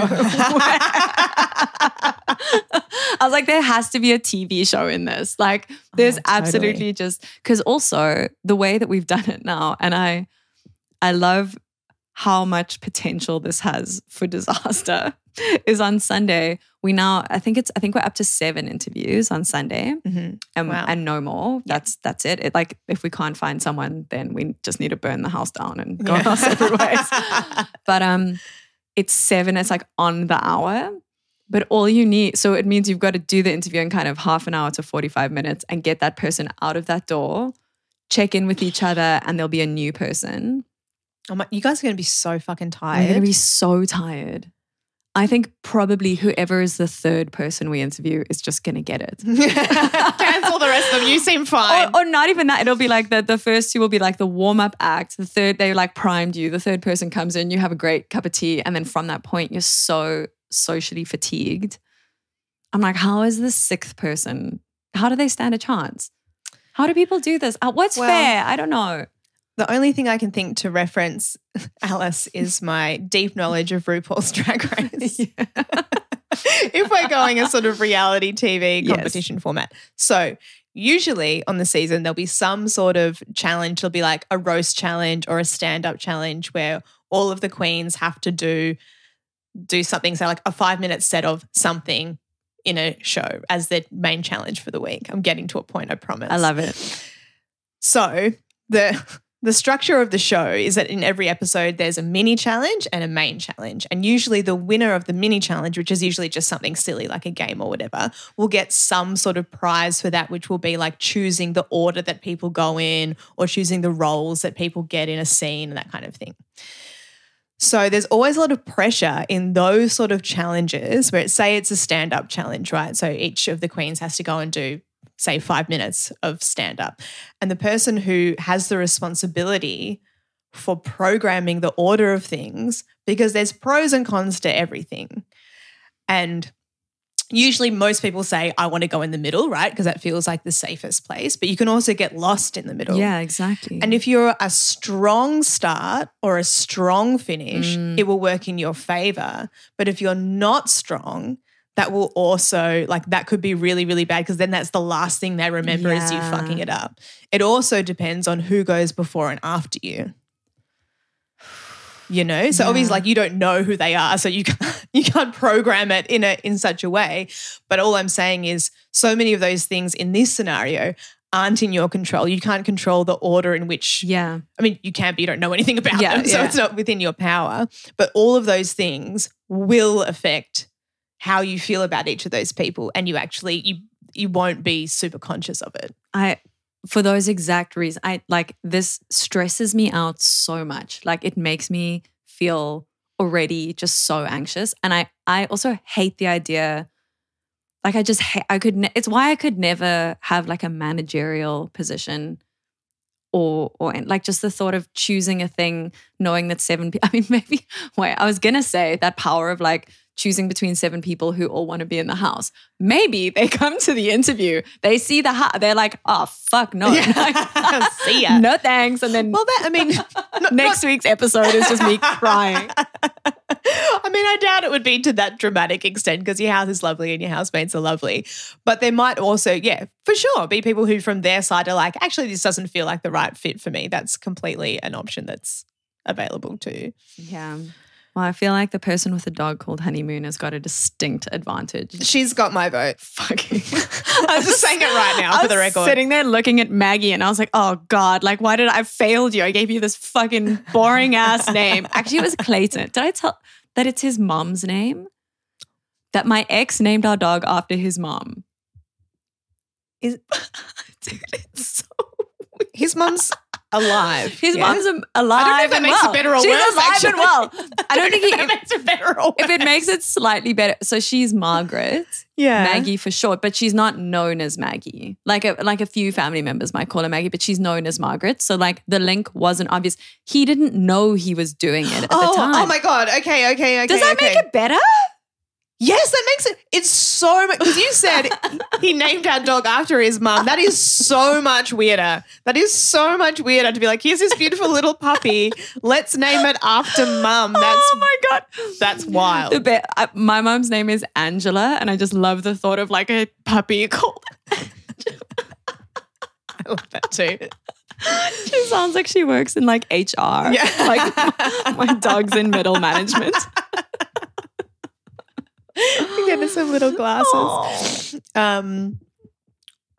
Speaker 2: I was like, there has to be a TV show in this. Like, oh, there's
Speaker 1: Oh, totally.
Speaker 2: absolutely just because also the way that we've done it now, and I, I love how much potential this has for disaster. Is on Sunday. We now, I think it's, I think we're up to seven interviews on Sunday,
Speaker 1: Mhm.
Speaker 2: and
Speaker 1: Wow.
Speaker 2: and no more. That's that's it. It like if we can't find someone, then we just need to burn the house down and go
Speaker 1: Yeah.
Speaker 2: our separate ways. But um, it's seven. It's like on the hour. But all you need, so it means you've got to do the interview in kind of half an hour to 45 minutes and get that person out of that door, check in with each other, and there'll be a new person.
Speaker 1: Oh my, you guys are going to be so fucking
Speaker 2: I'm going to be so tired. I think probably whoever is the third person we interview is just going to get it.
Speaker 1: Cancel the rest of them. You seem fine.
Speaker 2: Or, or not even that. It'll be like the, the first two will be like the warm up act. The third, they like primed you. The third person comes in, you have a great cup of tea. And then from that point, you're so socially fatigued. I'm like, how is the sixth person? How do they stand a chance? How do people do this? What's
Speaker 1: Well-
Speaker 2: fair? I don't know.
Speaker 1: The only thing I can think to reference Alice is my deep knowledge of RuPaul's Drag Race. if we're going a sort of reality TV
Speaker 2: Yes.
Speaker 1: competition format. So, usually on the season, there'll be some sort of challenge. There'll be like a roast challenge or a stand up challenge where all of the queens have to do do something, say like a five minute set of something in a show as their main challenge for the week. I'm getting to a point, I promise.
Speaker 2: I love it.
Speaker 1: So the the structure of the show is that in every episode there's a mini challenge and a main challenge. And usually the winner of the mini challenge, which is usually just something silly like a game or whatever, will get some sort of prize for that, which will be like choosing the order that people go in or choosing the roles that people get in a scene and that kind of thing. So there's always a lot of pressure in those sort of challenges where it say it's a stand-up challenge, right? So each of the queens has to go and do say 5 minutes of stand-up. And the person who has the responsibility for programming the order of things because there's pros and cons to everything. And usually most people say I want to go in the middle, right? Because that feels like the safest place, but you can also get lost in the middle.
Speaker 2: Yeah, exactly.
Speaker 1: And if you're a strong start or a strong finish,
Speaker 2: Mm.
Speaker 1: it will work in your favor. But if you're not strong, that will also like that could be really really bad because then that's the last thing they remember is you fucking it up. It also depends on who goes before and after you. You know, so obviously, like you don't know who they are, so you can't, you can't program it in a in such a way. But all I'm saying is, so many of those things in this scenario aren't in your control. You can't control the order in which
Speaker 2: yeah.
Speaker 1: I mean, you can't, but you don't know anything about
Speaker 2: Yeah,
Speaker 1: them. So
Speaker 2: yeah.
Speaker 1: it's not within your power. But all of those things will affect how you feel about each of those people. And you actually, you, you won't be super conscious of it.
Speaker 2: I for those exact reasons, I like this stresses me out so much. Like it makes me feel already just so anxious. And I I also hate the idea Like I just hate, I could. Ne- it's why I could never have like a managerial position. Or, or like just the thought of choosing a thing, knowing that seven people. I mean, maybe. Wait, I was gonna say that power of like choosing between seven people who all want to be in the house. Maybe they come to the interview, they see the house, they're like, oh, fuck no.
Speaker 1: Yeah. See ya.
Speaker 2: No thanks. And then
Speaker 1: Well, that I mean, not-
Speaker 2: next week's episode is just me crying.
Speaker 1: I mean, I doubt it would be to that dramatic extent because your house is lovely and your housemates are lovely. But there might also, yeah, for sure, be people who from their side are like, actually, this doesn't feel like the right fit for me. That's completely an option that's available too.
Speaker 2: Yeah. Well, I feel like the person with the dog called Honeymoon has got a distinct advantage.
Speaker 1: She's got my vote.
Speaker 2: Fucking.
Speaker 1: I'm just saying it right now
Speaker 2: I
Speaker 1: for the
Speaker 2: was
Speaker 1: record.
Speaker 2: Sitting there looking at Maggie, and I was like, "Oh God! Like, why did I, I failed you? I gave you this fucking boring ass name. Actually, it was Clayton. Did I tell that it's his mom's name? That my ex named our dog after his mom.
Speaker 1: Is-
Speaker 2: Dude, it's so
Speaker 1: His mum's alive.
Speaker 2: His
Speaker 1: yeah?
Speaker 2: mom's alive.
Speaker 1: I don't know if that makes
Speaker 2: well.
Speaker 1: it better or
Speaker 2: She's
Speaker 1: worse.
Speaker 2: alive
Speaker 1: actually.
Speaker 2: and well. I don't think it,
Speaker 1: makes it better or
Speaker 2: if it makes it slightly better. So she's Margaret.
Speaker 1: yeah.
Speaker 2: Maggie for short, but she's not known as Maggie. Like a like a few family members might call her Maggie, but she's known as Margaret. So like the link wasn't obvious. He didn't know he was doing it at
Speaker 1: oh,
Speaker 2: the time.
Speaker 1: oh my god. Okay, okay, okay.
Speaker 2: Does that
Speaker 1: okay.
Speaker 2: make it better?
Speaker 1: Yes, that makes it. It's so much because you said he named our dog after his mum. That is so much weirder. That is so much weirder to be like, here's this beautiful little puppy. Let's name it after mum. Oh that's
Speaker 2: oh my god,
Speaker 1: that's wild.
Speaker 2: The I, my mom's name is Angela, and I just love the thought of like a puppy called.
Speaker 1: I love that too.
Speaker 2: she sounds like she works in like HR.
Speaker 1: Yeah.
Speaker 2: like my dog's in middle management.
Speaker 1: Give us some little glasses. Um,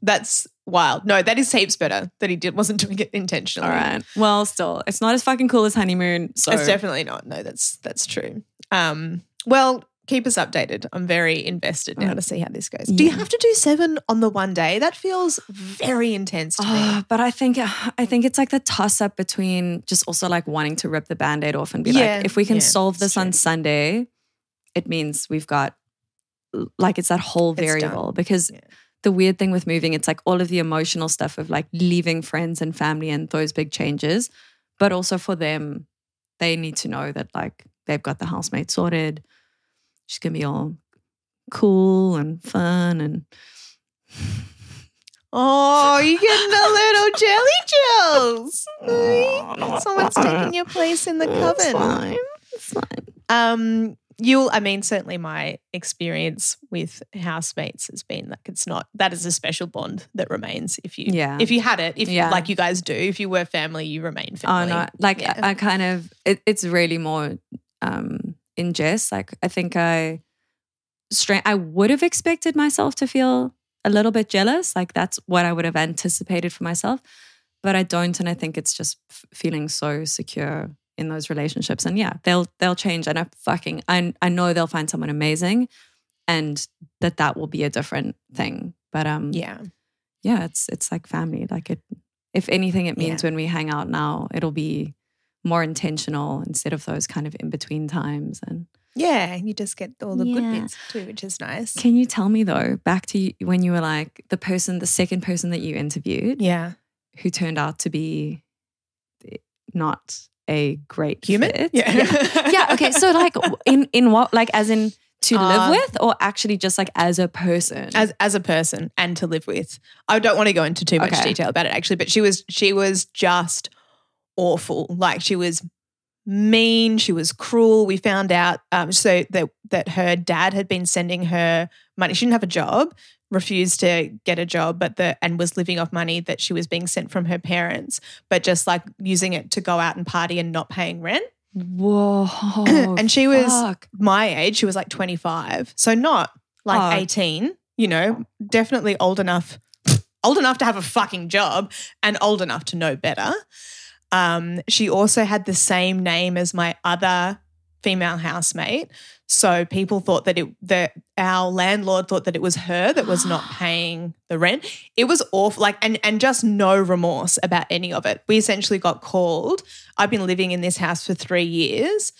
Speaker 1: that's wild. No, that is heaps better that he did wasn't doing it intentionally.
Speaker 2: All right. Well, still, it's not as fucking cool as honeymoon. So
Speaker 1: It's definitely not. No, that's that's true. Um, well, keep us updated. I'm very invested now to see how this goes. Do you have to do seven on the one day? That feels very intense to me.
Speaker 2: Oh, but I think I think it's like the toss up between just also like wanting to rip the band-aid off and be
Speaker 1: Yeah,
Speaker 2: like, if we can
Speaker 1: yeah,
Speaker 2: solve this on. Sunday, it means we've got like it's that whole variable. Because
Speaker 1: Yeah.
Speaker 2: the weird thing with moving, it's like all of the emotional stuff of like leaving friends and family and those big changes. But also for them, they need to know that like they've got the housemate sorted. She's gonna be all cool and fun and
Speaker 1: Oh, you're getting a little jelly chills.
Speaker 2: Oh,
Speaker 1: Someone's taking your place in the coven.
Speaker 2: It's fine.
Speaker 1: Um, you'll. I mean, certainly my experience with housemates has been like it's not. That is a special bond that remains. If you,
Speaker 2: Yeah.
Speaker 1: if you had it, if
Speaker 2: Yeah.
Speaker 1: like you guys do, if you were family, you remain
Speaker 2: Oh
Speaker 1: family.
Speaker 2: no, like
Speaker 1: Yeah.
Speaker 2: I, I kind of it, it's really more um in jest. Like I think I straight I would have expected myself to feel a little bit jealous. Like that's what I would have anticipated for myself, but I don't, and I think it's just feeling so secure in those relationships. And yeah, they'll they'll change, and I fucking I I know they'll find someone amazing, and that that will be a different thing. But um
Speaker 1: Yeah.
Speaker 2: yeah, it's it's like family. Like it, if anything, it means
Speaker 1: Yeah.
Speaker 2: when we hang out now, it'll be more intentional instead of those kind of in between times. And
Speaker 1: Yeah, you just get all the good bits too, which is nice.
Speaker 2: can you tell me though, back to you- when you were like the person, the second person that you interviewed,
Speaker 1: Yeah.
Speaker 2: who turned out to be not a great
Speaker 1: Human?
Speaker 2: fit?
Speaker 1: Yeah.
Speaker 2: yeah. Yeah, Okay. So like in in what like as in to
Speaker 1: Uh,
Speaker 2: live with, or actually just like as a person?
Speaker 1: as as a person and to live with. I don't want to go into too much
Speaker 2: Okay.
Speaker 1: detail about it actually, but she was she was just awful. Like she was mean, she was cruel. We found out um, so that that her dad had been sending her money. She didn't have a job, refused to get a job, but the and was living off money that she was being sent from her parents, but just like using it to go out and party and not paying rent.
Speaker 2: Whoa.
Speaker 1: And she was-
Speaker 2: fuck.
Speaker 1: my age, she was like 25. So not like
Speaker 2: Oh.
Speaker 1: 18, you know, definitely old enough, old enough to have a fucking job and old enough to know better. Um, she also had the same name as my other female housemate. So people thought that it that our landlord thought that it was her that was not paying the rent. It was awful, like and and just no remorse about any of it. We essentially got called. I've been living in this house for three years.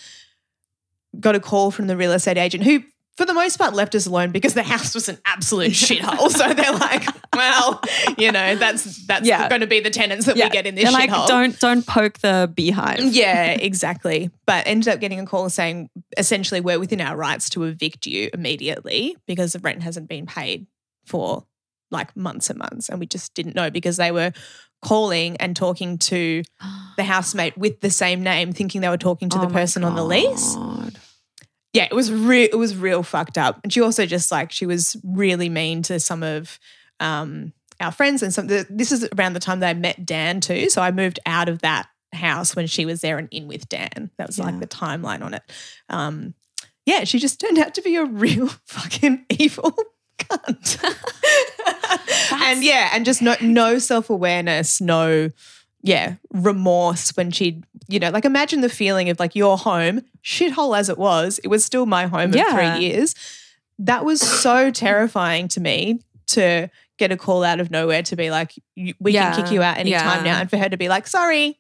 Speaker 1: Got a call from the real estate agent who for the most part left us alone because the house was an absolute shithole. So they're like, well, you know, that's that's
Speaker 2: Yeah.
Speaker 1: going to be the tenants that we get in this
Speaker 2: They're like,
Speaker 1: shithole.
Speaker 2: don't don't poke the beehive.
Speaker 1: yeah, exactly. But ended up getting a call saying essentially we're within our rights to evict you immediately because the rent hasn't been paid for like months and months. And we just didn't know because they were calling and talking to the housemate with the same name, thinking they were talking to
Speaker 2: Oh
Speaker 1: the person on the lease. Yeah, it was real. It was real fucked up. And she also just like she was really mean to some of um, our friends and some. This is around the time that I met Dan too. So I moved out of that house when she was there and in with Dan. That was
Speaker 2: Yeah.
Speaker 1: like the timeline on it. Um, yeah, she just turned out to be a real fucking evil cunt. and yeah, and just no no self awareness, no yeah remorse when she you know like imagine the feeling of like your home shithole as it was it was still my home of
Speaker 2: Yeah.
Speaker 1: three years that was so terrifying to me to get a call out of nowhere to be like we
Speaker 2: Yeah.
Speaker 1: can kick you out anytime
Speaker 2: Yeah.
Speaker 1: now and for her to be like sorry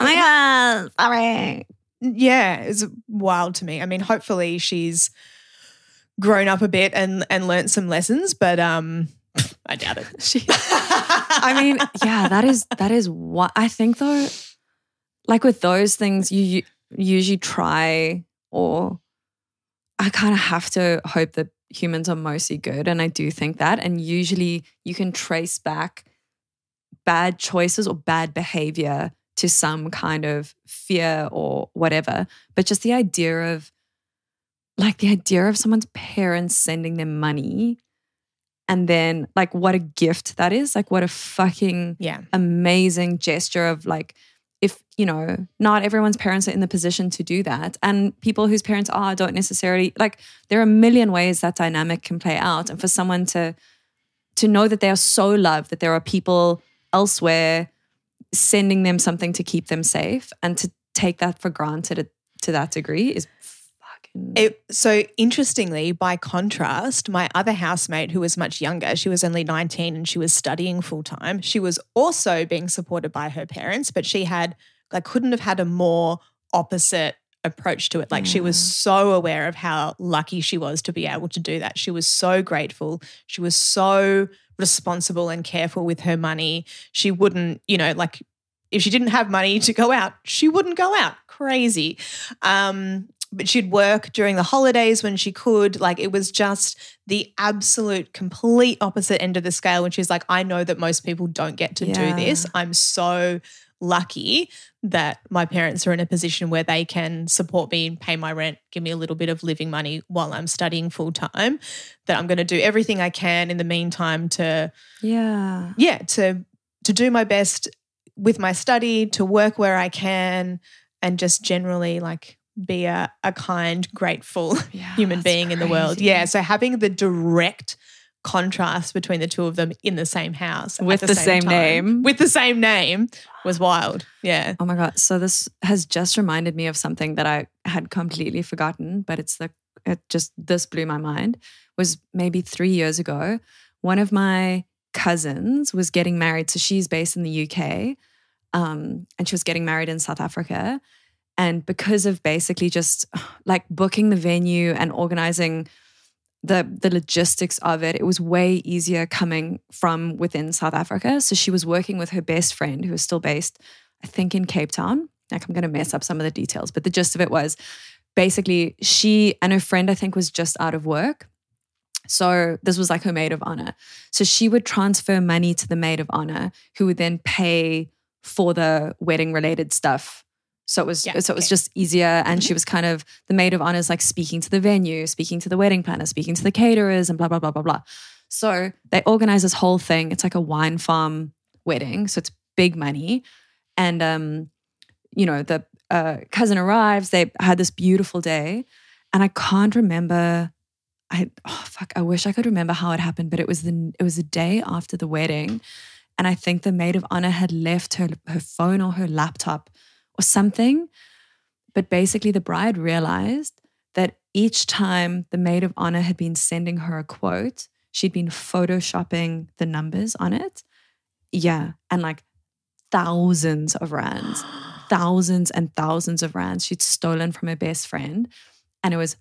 Speaker 2: Oh my God. Sorry.
Speaker 1: yeah it's wild to me i mean hopefully she's grown up a bit and and learnt some lessons but um i doubt it
Speaker 2: She, I mean, yeah, that is that is what I think though. Like with those things, you, you usually try, or I kind of have to hope that humans are mostly good, and I do think that. And usually, you can trace back bad choices or bad behavior to some kind of fear or whatever. But just the idea of, like, the idea of someone's parents sending them money and then like what a gift that is. Like what a fucking
Speaker 1: yeah.
Speaker 2: amazing gesture of like if you know not everyone's parents are in the position to do that. And people whose parents are don't necessarily like there are a million ways that dynamic can play out. And for someone to to know that they are so loved that there are people elsewhere sending them something to keep them safe and to take that for granted to that degree is fucking
Speaker 1: It, so interestingly, by contrast, my other housemate, who was much younger, she was only 19 and she was studying full time. She was also being supported by her parents, but she had, like, couldn't have had a more opposite approach to it. Like, she was so aware of how lucky she was to be able to do that. She was so grateful. She was so responsible and careful with her money. She wouldn't, you know, like, if she didn't have money to go out, she wouldn't go out. Crazy. Um, but she'd work during the holidays when she could. Like it was just the absolute complete opposite end of the scale when she's like, I know that most people don't get to
Speaker 2: Yeah.
Speaker 1: do this. I'm so lucky that my parents are in a position where they can support me and pay my rent, give me a little bit of living money while I'm studying full time. That I'm going to do everything I can in the meantime to
Speaker 2: yeah
Speaker 1: yeah to to do my best with my study to work where i can and just generally like be a, a kind grateful
Speaker 2: Yeah,
Speaker 1: human being in the world yeah so having the direct contrast between the two of them in the same house
Speaker 2: With the same
Speaker 1: time,
Speaker 2: name.
Speaker 1: with the same name was wild yeah
Speaker 2: Oh my god! So this has just reminded me of something that I had completely forgotten, but it's the it just this blew my mind. Was maybe three years ago, one of my cousins was getting married. So she's based in the UK, um, and she was getting married in South Africa. And because of basically just like booking the venue and organizing the the logistics of it, it was way easier coming from within South Africa. So she was working with her best friend, who was still based, I think, in Cape Town. Like I'm going to mess up some of the details, but the gist of it was basically she and her friend, I think, was just out of work. So this was like her maid of honor. So she would transfer money to the maid of honor, who would then pay for the wedding related stuff. So it was
Speaker 1: Yeah,
Speaker 2: so it was
Speaker 1: okay.
Speaker 2: just easier. And she was kind of the maid of honor is like speaking to the venue, speaking to the wedding planner, speaking to the caterers, and blah blah blah blah blah. So they organize this whole thing. It's like a wine farm wedding, so it's big money. And um, you know, the uh, cousin arrives. They had this beautiful day, and I can't remember. I oh fuck, I wish I could remember how it happened, but it was the it was the day after the wedding, and I think the maid of honor had left her her phone or her laptop or something. But basically, the bride realized that each time the maid of honor had been sending her a quote, she'd been photoshopping the numbers on it. Yeah, and like thousands of rands, thousands and thousands of rands she'd stolen from her best friend, and it was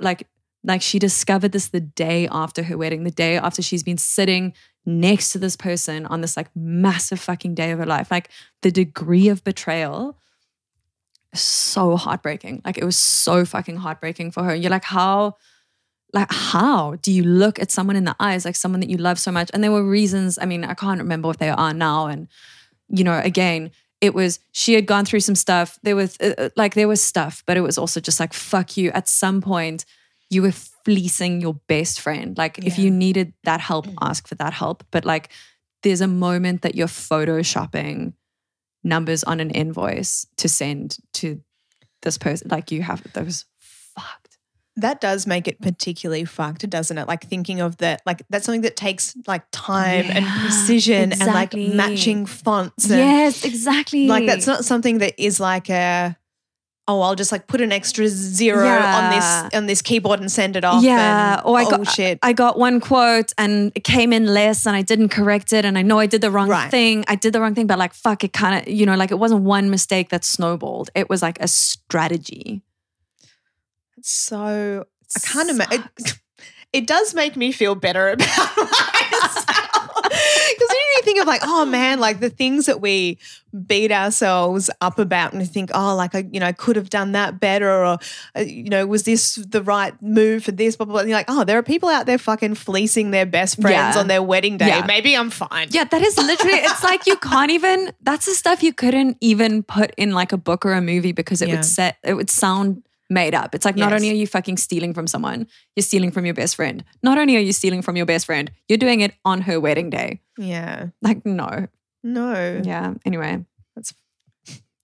Speaker 2: like Like she discovered this the day after her wedding, the day after she's been sitting next to this person on this like massive fucking day of her life. Like the degree of betrayal so heartbreaking. Like it was so fucking heartbreaking for her. You're like, how, like, how do you look at someone in the eyes, like someone that you love so much? And there were reasons, I mean, I can't remember what they are now. And, you know, again, it was she had gone through some stuff. There was uh, uh, like there was stuff, but it was also just like fuck you. At some point, you were fleecing your best friend. Like if you needed that help, ask for that help. But like there's a moment that you're photoshopping numbers on an invoice to send to this person. Like you have those fucked.
Speaker 1: That does make it particularly fucked, doesn't it? Like thinking of that, like that's something that takes like time and precision
Speaker 2: exactly.
Speaker 1: and like matching fonts. And
Speaker 2: Yes, exactly.
Speaker 1: like that's not something that is like a oh I'll just like put an extra zero
Speaker 2: Yeah.
Speaker 1: on this on this keyboard and send it off.
Speaker 2: Yeah,
Speaker 1: and,
Speaker 2: or I
Speaker 1: oh,
Speaker 2: got
Speaker 1: shit.
Speaker 2: I got one quote and it came in less and I didn't correct it and I know I did the wrong
Speaker 1: Right.
Speaker 2: thing. I did the wrong thing, but like fuck, it kind of you know like it wasn't one mistake that snowballed. It was like a strategy.
Speaker 1: It's so I can't imagine. It, it does make me feel better about myself. Because you think of like, oh man, like the things that we beat ourselves up about and think, oh, like I, you know, I could have done that better, or uh, you know, was this the right move for this? Blah blah. blah. And you're like, oh, there are people out there fucking fleecing their best friends
Speaker 2: Yeah.
Speaker 1: on their wedding day.
Speaker 2: Yeah.
Speaker 1: Maybe I'm fine.
Speaker 2: Yeah, that is literally. It's like you can't even. That's the stuff you couldn't even put in like a book or a movie because it
Speaker 1: Yeah.
Speaker 2: would set. It would sound made up. It's like not
Speaker 1: Yes.
Speaker 2: only are you fucking stealing from someone, you're stealing from your best friend. Not only are you stealing from your best friend, you're doing it on her wedding day.
Speaker 1: Yeah.
Speaker 2: Like no.
Speaker 1: No.
Speaker 2: Yeah. Anyway,
Speaker 1: It's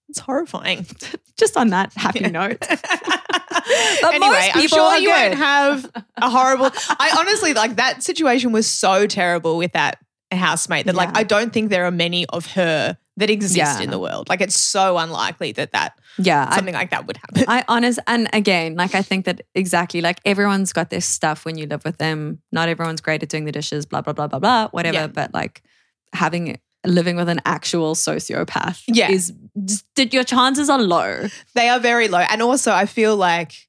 Speaker 1: it's horrifying.
Speaker 2: just on that happy note.
Speaker 1: but
Speaker 2: most
Speaker 1: anyway, I'm sure you
Speaker 2: good.
Speaker 1: won't have a horrible. I honestly like that situation was so terrible with that housemate that like I don't think there are many of her that exist
Speaker 2: Yeah.
Speaker 1: in the world. Like it's so unlikely that that
Speaker 2: Yeah. I,
Speaker 1: something like that would happen.
Speaker 2: I honest and again, like I think that exactly like everyone's got their stuff when you live with them. Not everyone's great at doing the dishes, blah blah blah blah blah, whatever.
Speaker 1: Yeah.
Speaker 2: But like having living with an actual sociopath
Speaker 1: Yeah.
Speaker 2: is did your chances are low.
Speaker 1: they are very low, and also I feel like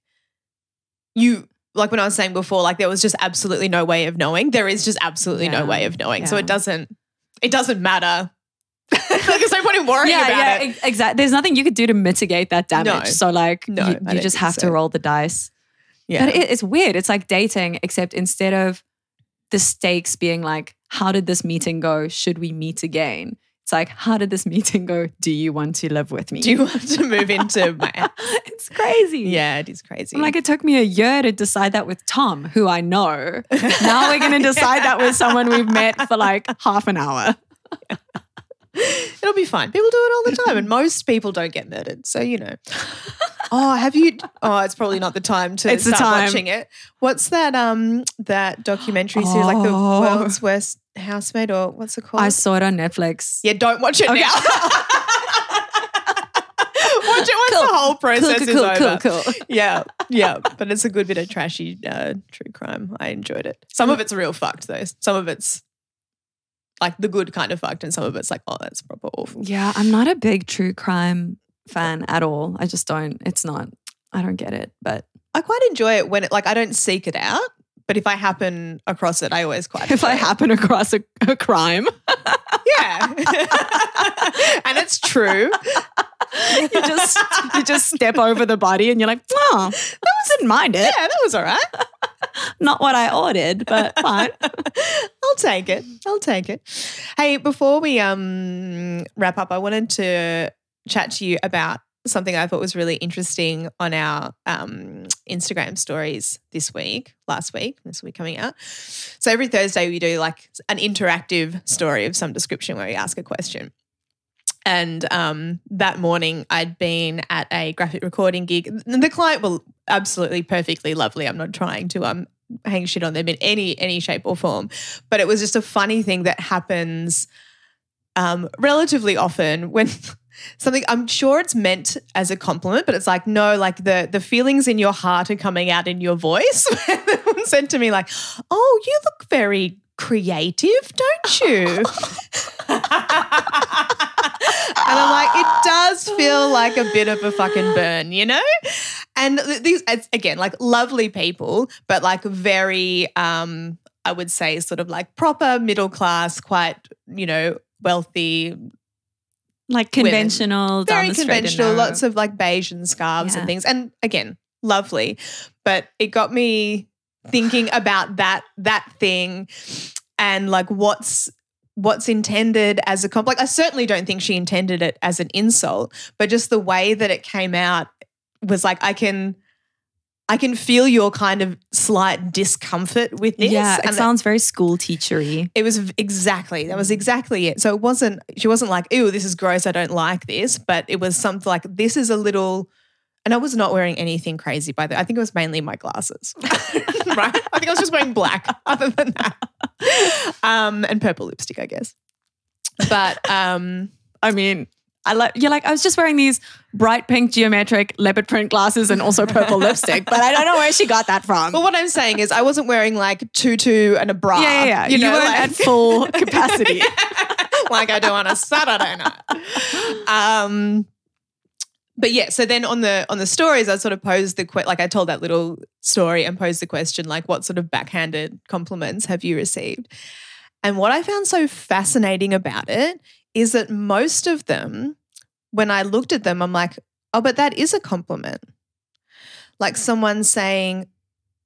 Speaker 1: you. Like when I was saying before, like there was just absolutely no way of knowing. There is just absolutely no way of knowing. So it doesn't. It doesn't matter. like there's no point in worrying
Speaker 2: yeah,
Speaker 1: about
Speaker 2: yeah,
Speaker 1: it.
Speaker 2: exactly. There's nothing you could do to mitigate that damage.
Speaker 1: No.
Speaker 2: So like
Speaker 1: No,
Speaker 2: you, you just have
Speaker 1: so.
Speaker 2: to roll the dice.
Speaker 1: Yeah.
Speaker 2: But it, it's weird. It's like dating, except instead of the stakes being like, how did this meeting go? Should we meet again? It's like, how did this meeting go? Do you want to live with me?
Speaker 1: Do you want to move into my
Speaker 2: it's crazy.
Speaker 1: Yeah, it is crazy.
Speaker 2: I'm like, it took me a year to decide that with Tom, who I know. now we're going to decide that with someone we've met for like half an hour.
Speaker 1: It'll be fine. People do it all the time, and most people don't get murdered. So you know. Oh, have you? Oh, it's probably not the time to
Speaker 2: It's the
Speaker 1: start
Speaker 2: time.
Speaker 1: watching it. What's that? Um, that documentary series, like the
Speaker 2: Oh.
Speaker 1: world's worst housemaid, or what's it called?
Speaker 2: I saw it on Netflix.
Speaker 1: yeah, don't watch it
Speaker 2: Okay.
Speaker 1: now. watch it once
Speaker 2: Cool.
Speaker 1: the whole process
Speaker 2: cool,
Speaker 1: is
Speaker 2: cool,
Speaker 1: over.
Speaker 2: cool, cool.
Speaker 1: Yeah, yeah, but it's a good bit of trashy uh, true crime. I enjoyed it. Some of it's real fucked though. Some of it's like the good kind of fucked, and some of it's like, oh, that's proper awful.
Speaker 2: Yeah, I'm not a big true crime fan at all. I just don't, it's not, I don't get it. But
Speaker 1: I quite enjoy it when it like I don't seek it out, but if I happen across it, I always quite.
Speaker 2: if I happen across a, a crime,
Speaker 1: yeah, and it's true.
Speaker 2: you just you just step over the body and you're like, oh, that was didn't mind it.
Speaker 1: Yeah, that was all right.
Speaker 2: Not what I ordered, but fine.
Speaker 1: I'll take it. I'll take it. Hey, before we um wrap up, I wanted to chat to you about something I thought was really interesting on our um, Instagram stories this week, last week, this week coming out. So every Thursday we do like an interactive story of some description where we ask a question. And um, that morning, I'd been at a graphic recording gig. The client were absolutely perfectly lovely. I'm not trying to um, hang shit on them in any any shape or form, but it was just a funny thing that happens um, relatively often when something. I'm sure it's meant as a compliment, but it's like no, like the the feelings in your heart are coming out in your voice. Someone said to me like, "Oh, you look very." Creative, don't you? and I'm like, it does feel like a bit of a fucking burn, you know? and these again like lovely people but like very um i would say sort of like proper middle class quite you know wealthy
Speaker 2: Like conventional,
Speaker 1: very
Speaker 2: the straight and
Speaker 1: conventional lots of like beige and scarves
Speaker 2: Yeah.
Speaker 1: and things and again lovely but it got me thinking about that that thing and like what's what's intended as a comp like i certainly don't think she intended it as an insult but just the way that it came out was like i can i can feel your kind of slight discomfort with this
Speaker 2: yeah, it
Speaker 1: and
Speaker 2: sounds very school teachery.
Speaker 1: it was exactly that was exactly it. So it wasn't she wasn't like, "Ew, this is gross. I don't like this," but it was something like, "This is a little." And I was not wearing anything crazy by the. I think it was mainly my glasses, right? I think I was just wearing black. Other than that, um, and purple lipstick, I guess. But um,
Speaker 2: I mean, I like you're like I was just wearing these bright pink geometric leopard print glasses and also purple lipstick, but I don't know where she got that from.
Speaker 1: but what I'm saying is, I wasn't wearing like tutu and a bra.
Speaker 2: yeah, yeah, yeah. You,
Speaker 1: You know,
Speaker 2: weren't
Speaker 1: like-
Speaker 2: at full capacity.
Speaker 1: like I do on a Saturday night. Um, but yeah, so then on the on the stories, I sort of posed the que- like I told that little story and posed the question like, what sort of backhanded compliments have you received? And what I found so fascinating about it is that most of them, when I looked at them, I'm like, oh, but that is a compliment. Like someone saying,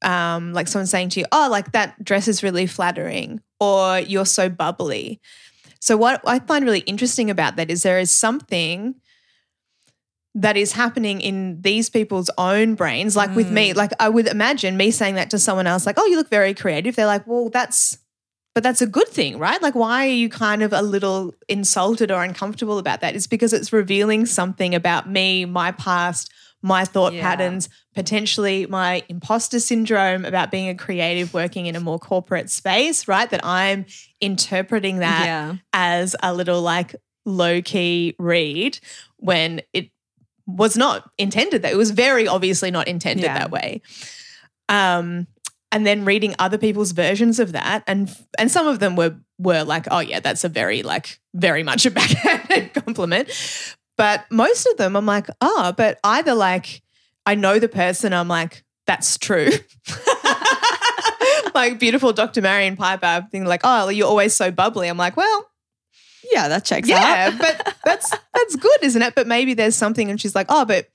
Speaker 1: um, like someone saying to you, oh, like that dress is really flattering, or you're so bubbly. So what I find really interesting about that is there is something that is happening in these people's own brains. Like with me, like I would imagine me saying that to someone else, like, oh, you look very creative. They're like, well, that's but that's a good thing, right? Like, why are you kind of a little insulted or uncomfortable about that? It's because it's revealing something about me, my past, my thought
Speaker 2: Yeah.
Speaker 1: patterns, potentially my imposter syndrome about being a creative working in a more corporate space, right? That I'm interpreting that
Speaker 2: yeah.
Speaker 1: as a little like low key read when it was not intended that it was very obviously not intended
Speaker 2: Yeah.
Speaker 1: that way. Um and then reading other people's versions of that. And and some of them were were like oh yeah that's a very like very much a backhanded compliment. But most of them i'm like oh but either like i know the person i'm like that's true. Like beautiful dr marion piper being like oh you're always so bubbly. I'm like well
Speaker 2: Yeah, that checks
Speaker 1: yeah
Speaker 2: out.
Speaker 1: but that's that's good isn't it? But maybe there's something and she's like oh but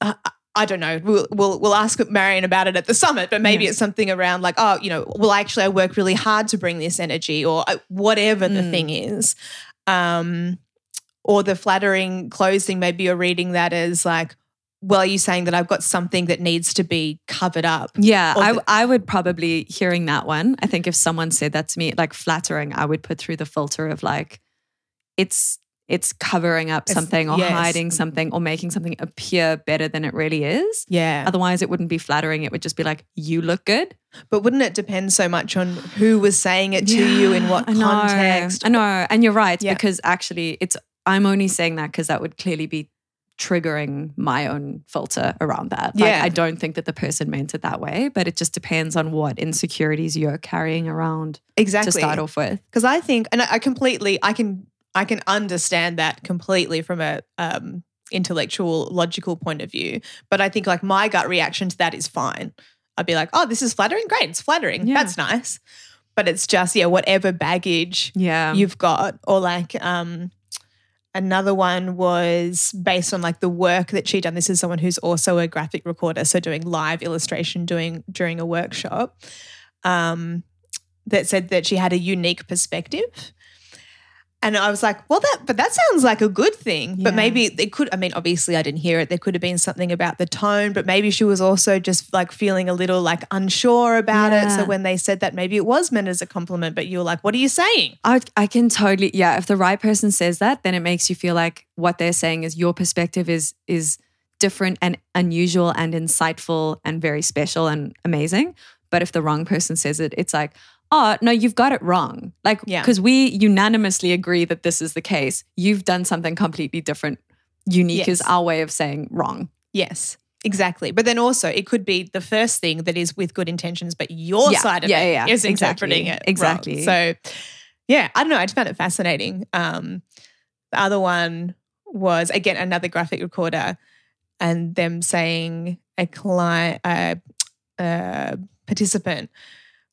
Speaker 1: uh, I don't know. We'll, we'll we'll ask Marion about it at the summit, but maybe
Speaker 2: Yeah.
Speaker 1: it's something around like, oh, you know, well, actually, I work really hard to bring this energy, or uh, whatever the
Speaker 2: Mm.
Speaker 1: thing is, um, or the flattering clothes thing. Maybe you're reading that as like, well, are you saying that I've got something that needs to be covered up?
Speaker 2: Yeah, I,
Speaker 1: the-
Speaker 2: I would probably hearing that one. I think if someone said that to me, like flattering, I would put through the filter of like, it's it's covering up
Speaker 1: It's-
Speaker 2: something or
Speaker 1: yes.
Speaker 2: hiding something or making something appear better than it really is.
Speaker 1: Yeah,
Speaker 2: Otherwise, it wouldn't be flattering. It would just be like, you look good.
Speaker 1: but wouldn't it depend so much on who was saying it to you in what
Speaker 2: I
Speaker 1: context?
Speaker 2: I know. And you're right,
Speaker 1: Yeah.
Speaker 2: because actually, it's I'm only saying that because that would clearly be triggering my own filter around that. Like,
Speaker 1: Yeah.
Speaker 2: I don't think that the person meant it that way, but it just depends on what insecurities you're carrying around
Speaker 1: Exactly.
Speaker 2: to start off with.
Speaker 1: because I think, and I completely, I can, I can understand that completely from a um, intellectual, logical point of view. But I think like my gut reaction to that is fine. I'd be like, oh, this is flattering. Great, it's flattering.
Speaker 2: Yeah.
Speaker 1: That's nice. But it's just yeah, whatever baggage
Speaker 2: Yeah.
Speaker 1: you've got, or like um, another one was based on like the work that she done. This is someone who's also a graphic recorder, so doing live illustration, doing during a workshop. Um, that said that she had a unique perspective. And I was like, well, that, but that sounds like a good thing. But maybe it could, I mean, obviously I didn't hear it. There could have been something about the tone, but maybe she was also just like feeling a little like unsure about it. So when they said that, maybe it was meant as a compliment, but you were like, what are you saying?
Speaker 2: I, I can totally yeah if the right person says that then it makes you feel like what they're saying is your perspective is is different and unusual and insightful and very special and amazing but if the wrong person says it it's like oh no you've got it wrong like
Speaker 1: Yeah.
Speaker 2: because we unanimously agree that this is the case you've done something completely different unique is our way of saying wrong
Speaker 1: Yes, exactly. But then also, it could be the first thing that is with good intentions, but your
Speaker 2: Yeah,
Speaker 1: side of
Speaker 2: yeah,
Speaker 1: it
Speaker 2: yeah,
Speaker 1: is
Speaker 2: exactly,
Speaker 1: interpreting it wrong.
Speaker 2: exactly.
Speaker 1: So, yeah, I don't know. I just found it fascinating. Um, the other one was again another graphic recorder, and them saying a client, a, a participant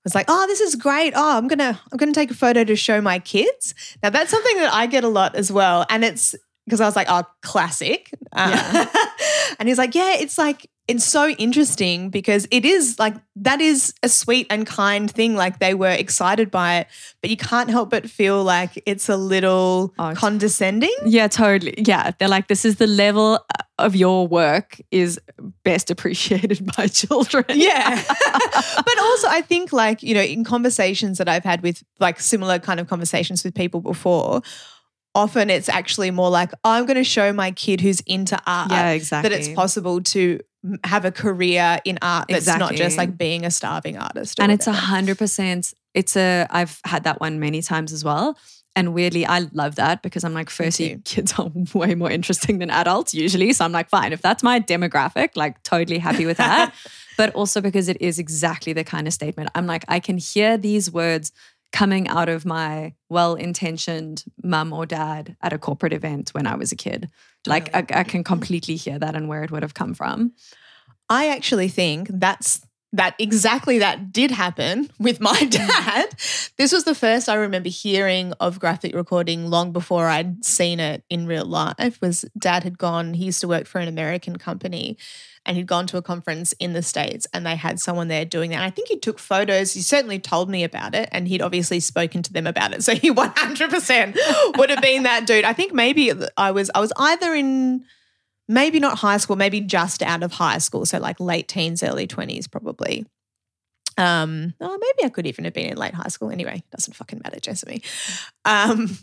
Speaker 1: was like, "Oh, this is great. Oh, I'm gonna I'm gonna take a photo to show my kids." Now that's something that I get a lot as well, and it's because I was like, "Oh, classic." Uh, and he's like, "Yeah, it's like it's so interesting because it is like that is a sweet and kind thing. Like they were excited by it, but you can't help but feel like it's a little
Speaker 2: Oh,
Speaker 1: condescending."
Speaker 2: Yeah, totally. Yeah, they're like, this is the level uh, of your work is best appreciated by children.
Speaker 1: Yeah. but also, I think, like, you know, in conversations that I've had with like similar kind of conversations with people before, often it's actually more like, I'm going to show my kid who's into art
Speaker 2: yeah, exactly.
Speaker 1: that it's possible to have a career in art that's not just like being a starving artist.
Speaker 2: and it's a hundred percent. It's a. I've had that one many times as well. And weirdly, I love that because I'm like, firstly, kids are way more interesting than adults usually. So I'm like, fine, if that's my demographic, like totally happy with that. but also because it is exactly the kind of statement. I'm like, I can hear these words coming out of my well intentioned mum or dad at a corporate event when I was a kid. Like, oh, I, I can completely hear that and where it would have come from.
Speaker 1: I actually think that's that exactly that did happen with my mm. dad. This was the first I remember hearing of graphic recording long before I'd seen it in real life. Was dad had gone, he used to work for an American company and he'd gone to a conference in the States and they had someone there doing that. And I think he took photos. He certainly told me about it and he'd obviously spoken to them about it. So he 100% would have been that dude. I think maybe I was I was either in maybe not high school, maybe just out of high school, so like late teens, early twenties, probably. Um, oh, maybe I could even have been in late high school. Anyway, doesn't fucking matter, Jessamy. Um,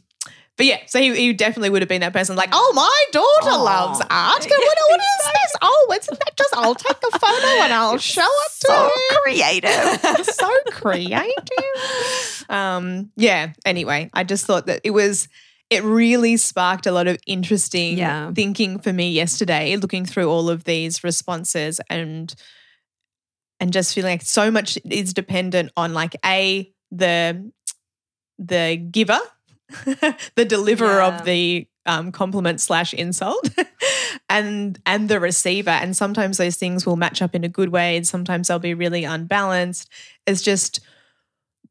Speaker 1: but yeah, so he, he definitely would have been that person like, oh, my daughter loves art. What, what is this? Oh, isn't that just, I'll take a photo and I'll show it to
Speaker 2: So creative.
Speaker 1: so creative. Um, yeah. Anyway, I just thought that it was. It really sparked a lot of interesting
Speaker 2: Yeah.
Speaker 1: thinking for me yesterday, looking through all of these responses and and just feeling like so much is dependent on like a the the giver, the deliverer
Speaker 2: Yeah.
Speaker 1: of the um, compliment slash insult, and and the receiver. And sometimes those things will match up in a good way, and sometimes they'll be really unbalanced. It's just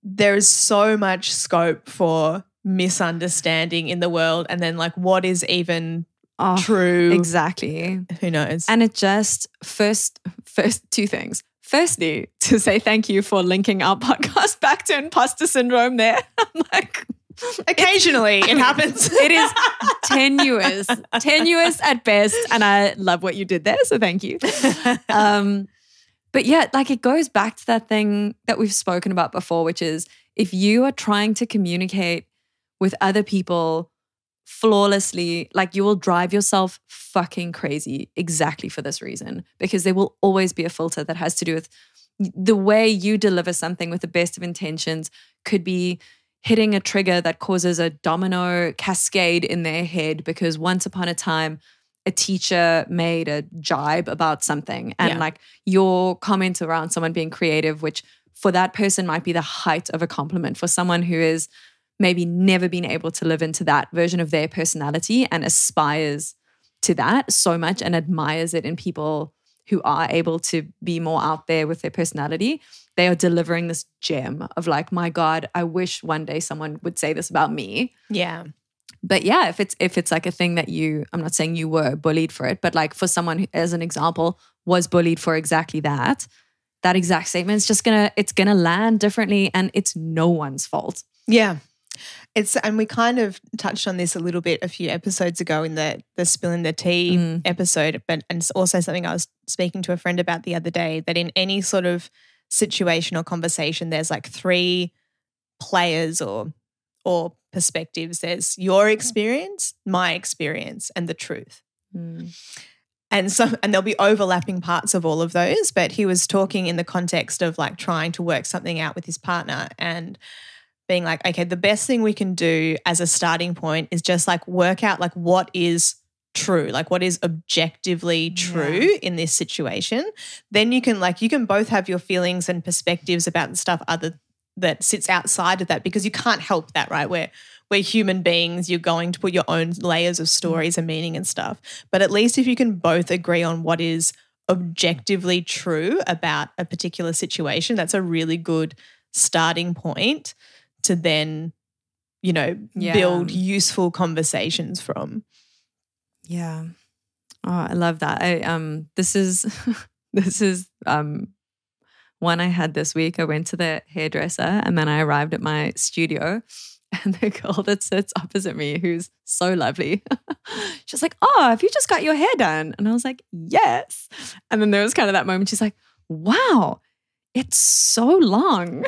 Speaker 1: there's so much scope for misunderstanding in the world, and then like what is even
Speaker 2: Oh,
Speaker 1: true?
Speaker 2: exactly.
Speaker 1: Who knows?
Speaker 2: And it just first first two things. Firstly, to say thank you for linking our podcast back to imposter syndrome there. I'm like
Speaker 1: Occasionally, it happens.
Speaker 2: it is tenuous, tenuous at best. And I love what you did there. So thank you. Um, but yeah, like it goes back to that thing that we've spoken about before, which is if you are trying to communicate with other people flawlessly, like you will drive yourself fucking crazy exactly for this reason, because there will always be a filter that has to do with the way you deliver something with the best of intentions could be hitting a trigger that causes a domino cascade in their head because once upon a time a teacher made a jibe about something and
Speaker 1: Yeah.
Speaker 2: like your comment around someone being creative which for that person might be the height of a compliment for someone who is maybe never been able to live into that version of their personality and aspires to that so much and admires it in people who are able to be more out there with their personality they are delivering this gem of like my god i wish one day someone would say this about me
Speaker 1: yeah.
Speaker 2: but yeah if it's if it's like a thing that you i'm not saying you were bullied for it but like for someone who as an example was bullied for exactly that that exact statement is just gonna it's gonna land differently and it's no one's fault
Speaker 1: Yeah. It's and we kind of touched on this a little bit a few episodes ago in the the spilling the tea
Speaker 2: Mm.
Speaker 1: episode, but and it's also something I was speaking to a friend about the other day that in any sort of situation or conversation, there's like three players or or perspectives. There's your experience, my experience, and the truth. Hmm. and so and there'll be overlapping parts of all of those but he was talking in the context of like trying to work something out with his partner and being like okay the best thing we can do as a starting point is just like work out like what is true like what is objectively true in this situation then you can like you can both have your feelings and perspectives about the stuff other that sits outside of that because you can't help that, right? We're we're human beings. You're going to put your own layers of stories and meaning and stuff. But at least if you can both agree on what is objectively true about a particular situation, that's a really good starting point to then, you know,
Speaker 2: Yeah.
Speaker 1: build useful conversations from.
Speaker 2: Yeah. Oh, I love that. I um this is this is um one I had this week. I went to the hairdresser and then I arrived at my studio and the girl that sits opposite me, who's so lovely, she's like, Oh, have you just got your hair done? And I was like, Yes. And then there was kind of that moment, she's like, Wow, it's so long.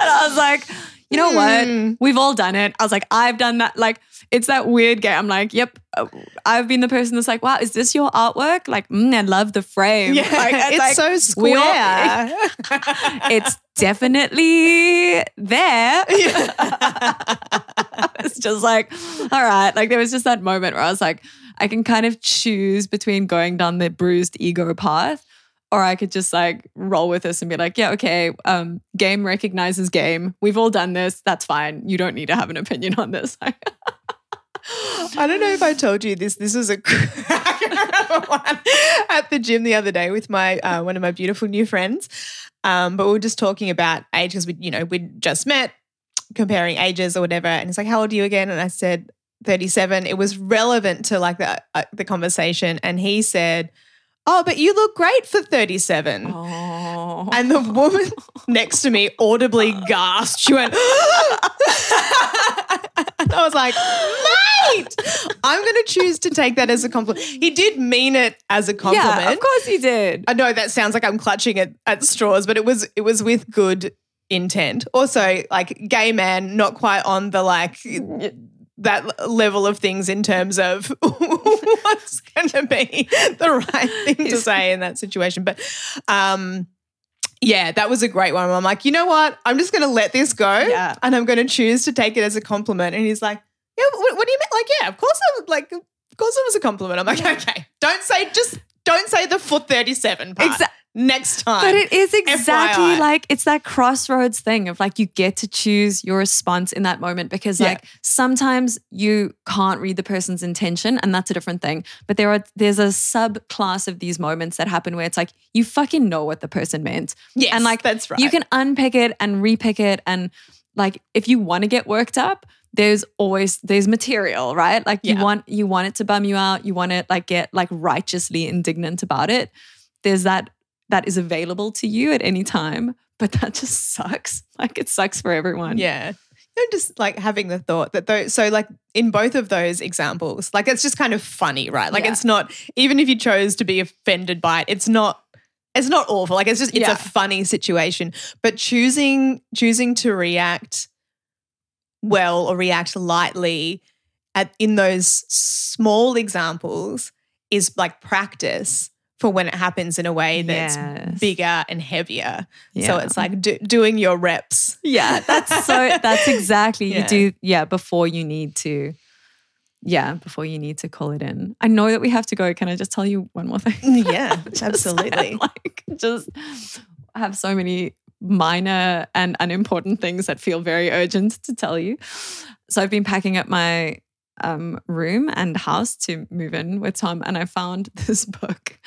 Speaker 2: And I was like, you know what?
Speaker 1: Hmm.
Speaker 2: We've all done it. I was like, I've done that. Like, it's that weird game. I'm like, yep. uh, I've been the person that's like, wow, is this your artwork? Like, mm, I love the frame.
Speaker 1: Yeah,
Speaker 2: Like,
Speaker 1: it's
Speaker 2: like,
Speaker 1: so
Speaker 2: we all-
Speaker 1: square.
Speaker 2: it's definitely there. it's just like, all right. Like, there was just that moment where I was like, I can kind of choose between going down the bruised ego path. Or I could just like roll with this and be like, yeah, okay, um, game recognizes game. We've all done this. That's fine. You don't need to have an opinion on this.
Speaker 1: I don't know if I told you this. This was a at the gym the other day with my uh, one of my beautiful new friends. Um, but we were just talking about age because we, you know, we'd just met, comparing ages or whatever. And he's like, "How old are you again?" And I said, "37." It was relevant to like the uh, the conversation, and he said, "Oh, but you look great for 37."
Speaker 2: Oh.
Speaker 1: And the woman next to me audibly gasped. She went, and I was like, mate, I'm going to choose to take that as a compliment. He did mean it as a compliment.
Speaker 2: Yeah, of course he did.
Speaker 1: I know that sounds like I'm clutching at, at straws, but it was it was with good intent. Also, like gay man, not quite on the like that level of things in terms of what's going to be the right thing to say in that situation. But um, yeah, that was a great one. I'm like, you know what? I'm just going to let this go,
Speaker 2: Yeah.
Speaker 1: and I'm going to choose to take it as a compliment. And he's like, yeah, what, what do you mean? Like, yeah, of course, I would like, of course, it was a compliment. I'm like, okay, don't say just don't say the foot 37 part.
Speaker 2: Exa-
Speaker 1: Next time,
Speaker 2: But it is exactly
Speaker 1: FYI.
Speaker 2: like it's that crossroads thing of like you get to choose your response in that moment because
Speaker 1: Yeah.
Speaker 2: like sometimes you can't read the person's intention and that's a different thing. But there are there's a subclass of these moments that happen where it's like you fucking know what the person meant.
Speaker 1: yes,
Speaker 2: and like
Speaker 1: that's right.
Speaker 2: You can unpick it and repick it and like if you want to get worked up, there's always there's material, right? Like you
Speaker 1: Yeah.
Speaker 2: want you want it to bum you out, you want to like get like righteously indignant about it. There's that that is available to you at any time, but that just sucks. Like it sucks for everyone.
Speaker 1: Yeah. Know, just like having the thought that though so like in both of those examples, like it's just kind of funny, right? Like
Speaker 2: Yeah.
Speaker 1: it's not, even if you chose to be offended by it, it's not, it's not awful. Like it's just, it's
Speaker 2: Yeah.
Speaker 1: a funny situation. But choosing, choosing to react well or react lightly at, in those small examples is like practice for when it happens in a way that's
Speaker 2: Yes.
Speaker 1: bigger and heavier. So it's like do, doing your reps.
Speaker 2: Yeah, that's so that's exactly
Speaker 1: Yeah.
Speaker 2: you do yeah, before you need to yeah, before you need to call it in. I know that we have to go. Can I just tell you one more thing?
Speaker 1: Mm, yeah,
Speaker 2: Just
Speaker 1: absolutely.
Speaker 2: like just have so many minor and unimportant things that feel very urgent to tell you. So I've been packing up my um, room and house to move in with Tom, and I found this book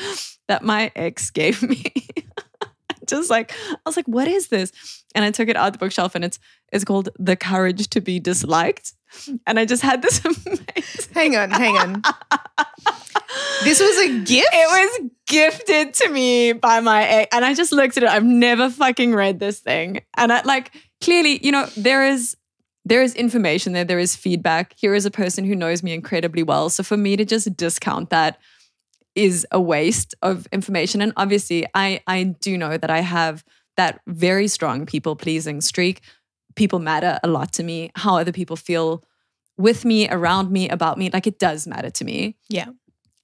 Speaker 2: that my ex gave me. Just like I was like, "What is this?" And I took it out the bookshelf, and it's it's called "The Courage to Be Disliked." And I just had this amazing.
Speaker 1: Hang on, hang on. This was a gift?
Speaker 2: It was gifted to me by my ex. And I just looked at it. I've never fucking read this thing. And I like clearly, you know, there is there is information there, there is feedback. Here is a person who knows me incredibly well. So for me to just discount that is a waste of information. And obviously, I I do know that I have that very strong people pleasing streak. People matter a lot to me. How other people feel with me, around me, about me, like it does matter to me.
Speaker 1: Yeah.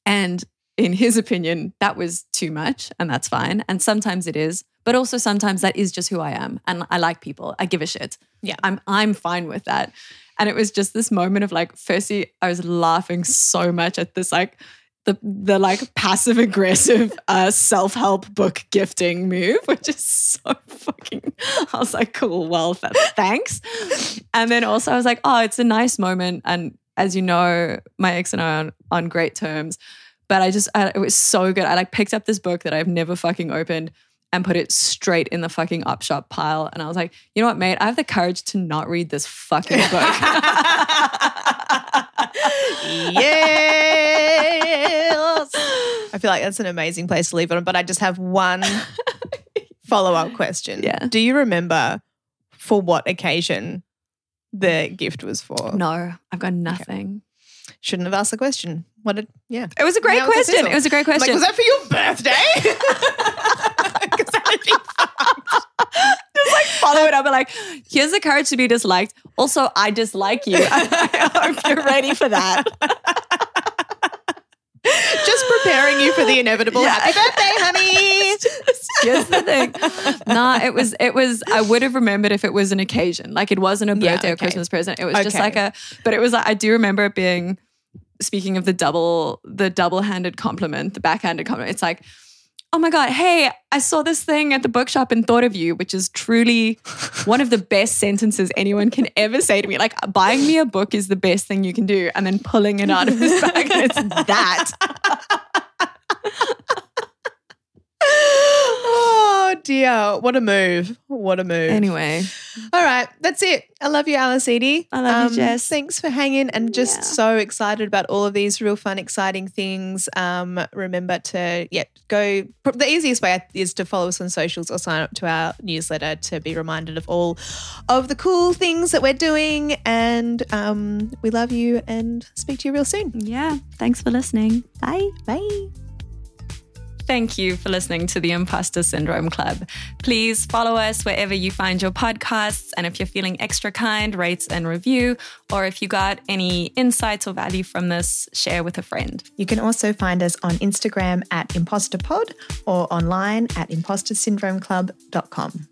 Speaker 2: And in his opinion, that was too much, and that's fine. And sometimes it is, but also sometimes that is just who I am. And I like people. I give a shit.
Speaker 1: Yeah.
Speaker 2: I'm I'm fine with that. And it was just this moment of like, firstly, I was laughing so much at this like the the like passive aggressive uh, self help book gifting move, which is so fucking. I was like, cool, well, thanks. And then also I was like, oh, it's a nice moment, and as you know, my ex and I are on, on great terms. But I just, I, it was so good. I like picked up this book that I've never fucking opened and put it straight in the fucking op shop pile. And I was like, you know what, mate? I have the courage to not read this fucking book.
Speaker 1: yes. I feel like that's an amazing place to leave it on. But I just have one follow up question.
Speaker 2: Yeah.
Speaker 1: Do you remember for what occasion the gift was for?
Speaker 2: no, I've got nothing.
Speaker 1: Shouldn't have asked the question. What did, yeah.
Speaker 2: It was a great
Speaker 1: Now it's a
Speaker 2: question. It was a great question.
Speaker 1: Like, was that for your birthday? 'Cause that'd be
Speaker 2: just like follow it up and like, here's the courage to be disliked. Also, I dislike you. I hope you're ready for that.
Speaker 1: just preparing you for the inevitable.
Speaker 2: Yeah.
Speaker 1: Happy birthday, honey.
Speaker 2: Here's the thing. Nah, it was it was I would have remembered if it was an occasion. Like it wasn't a
Speaker 1: Yeah,
Speaker 2: birthday or. Christmas present. It was just like a but it was like I do remember it being speaking of the double the double-handed compliment, the backhanded compliment. It's like Oh my God, hey, I saw this thing at the bookshop and thought of you, which is truly one of the best sentences anyone can ever say to me. Like, buying me a book is the best thing you can do. And then pulling it out of his bag, it's that.
Speaker 1: Oh dear. What a move. What a move.
Speaker 2: Anyway,
Speaker 1: All right. That's it. I love you, Alice Edie.
Speaker 2: I love you, Jess.
Speaker 1: Thanks for hanging and just
Speaker 2: Yeah.
Speaker 1: so excited about all of these real fun, exciting things. Um, remember to, yeah, go. The easiest way is to follow us on socials or sign up to our newsletter to be reminded of all of the cool things that we're doing. And um, we love you and speak to you real soon.
Speaker 2: yeah, thanks for listening. Bye.
Speaker 1: Bye.
Speaker 2: Thank you for listening to the Imposter Syndrome Club. Please follow us wherever you find your podcasts. And if you're feeling extra kind, rate and review. Or if you got any insights or value from this, share with a friend.
Speaker 1: You can also find us on Instagram at imposterpod or online at impostersyndromeclub.com.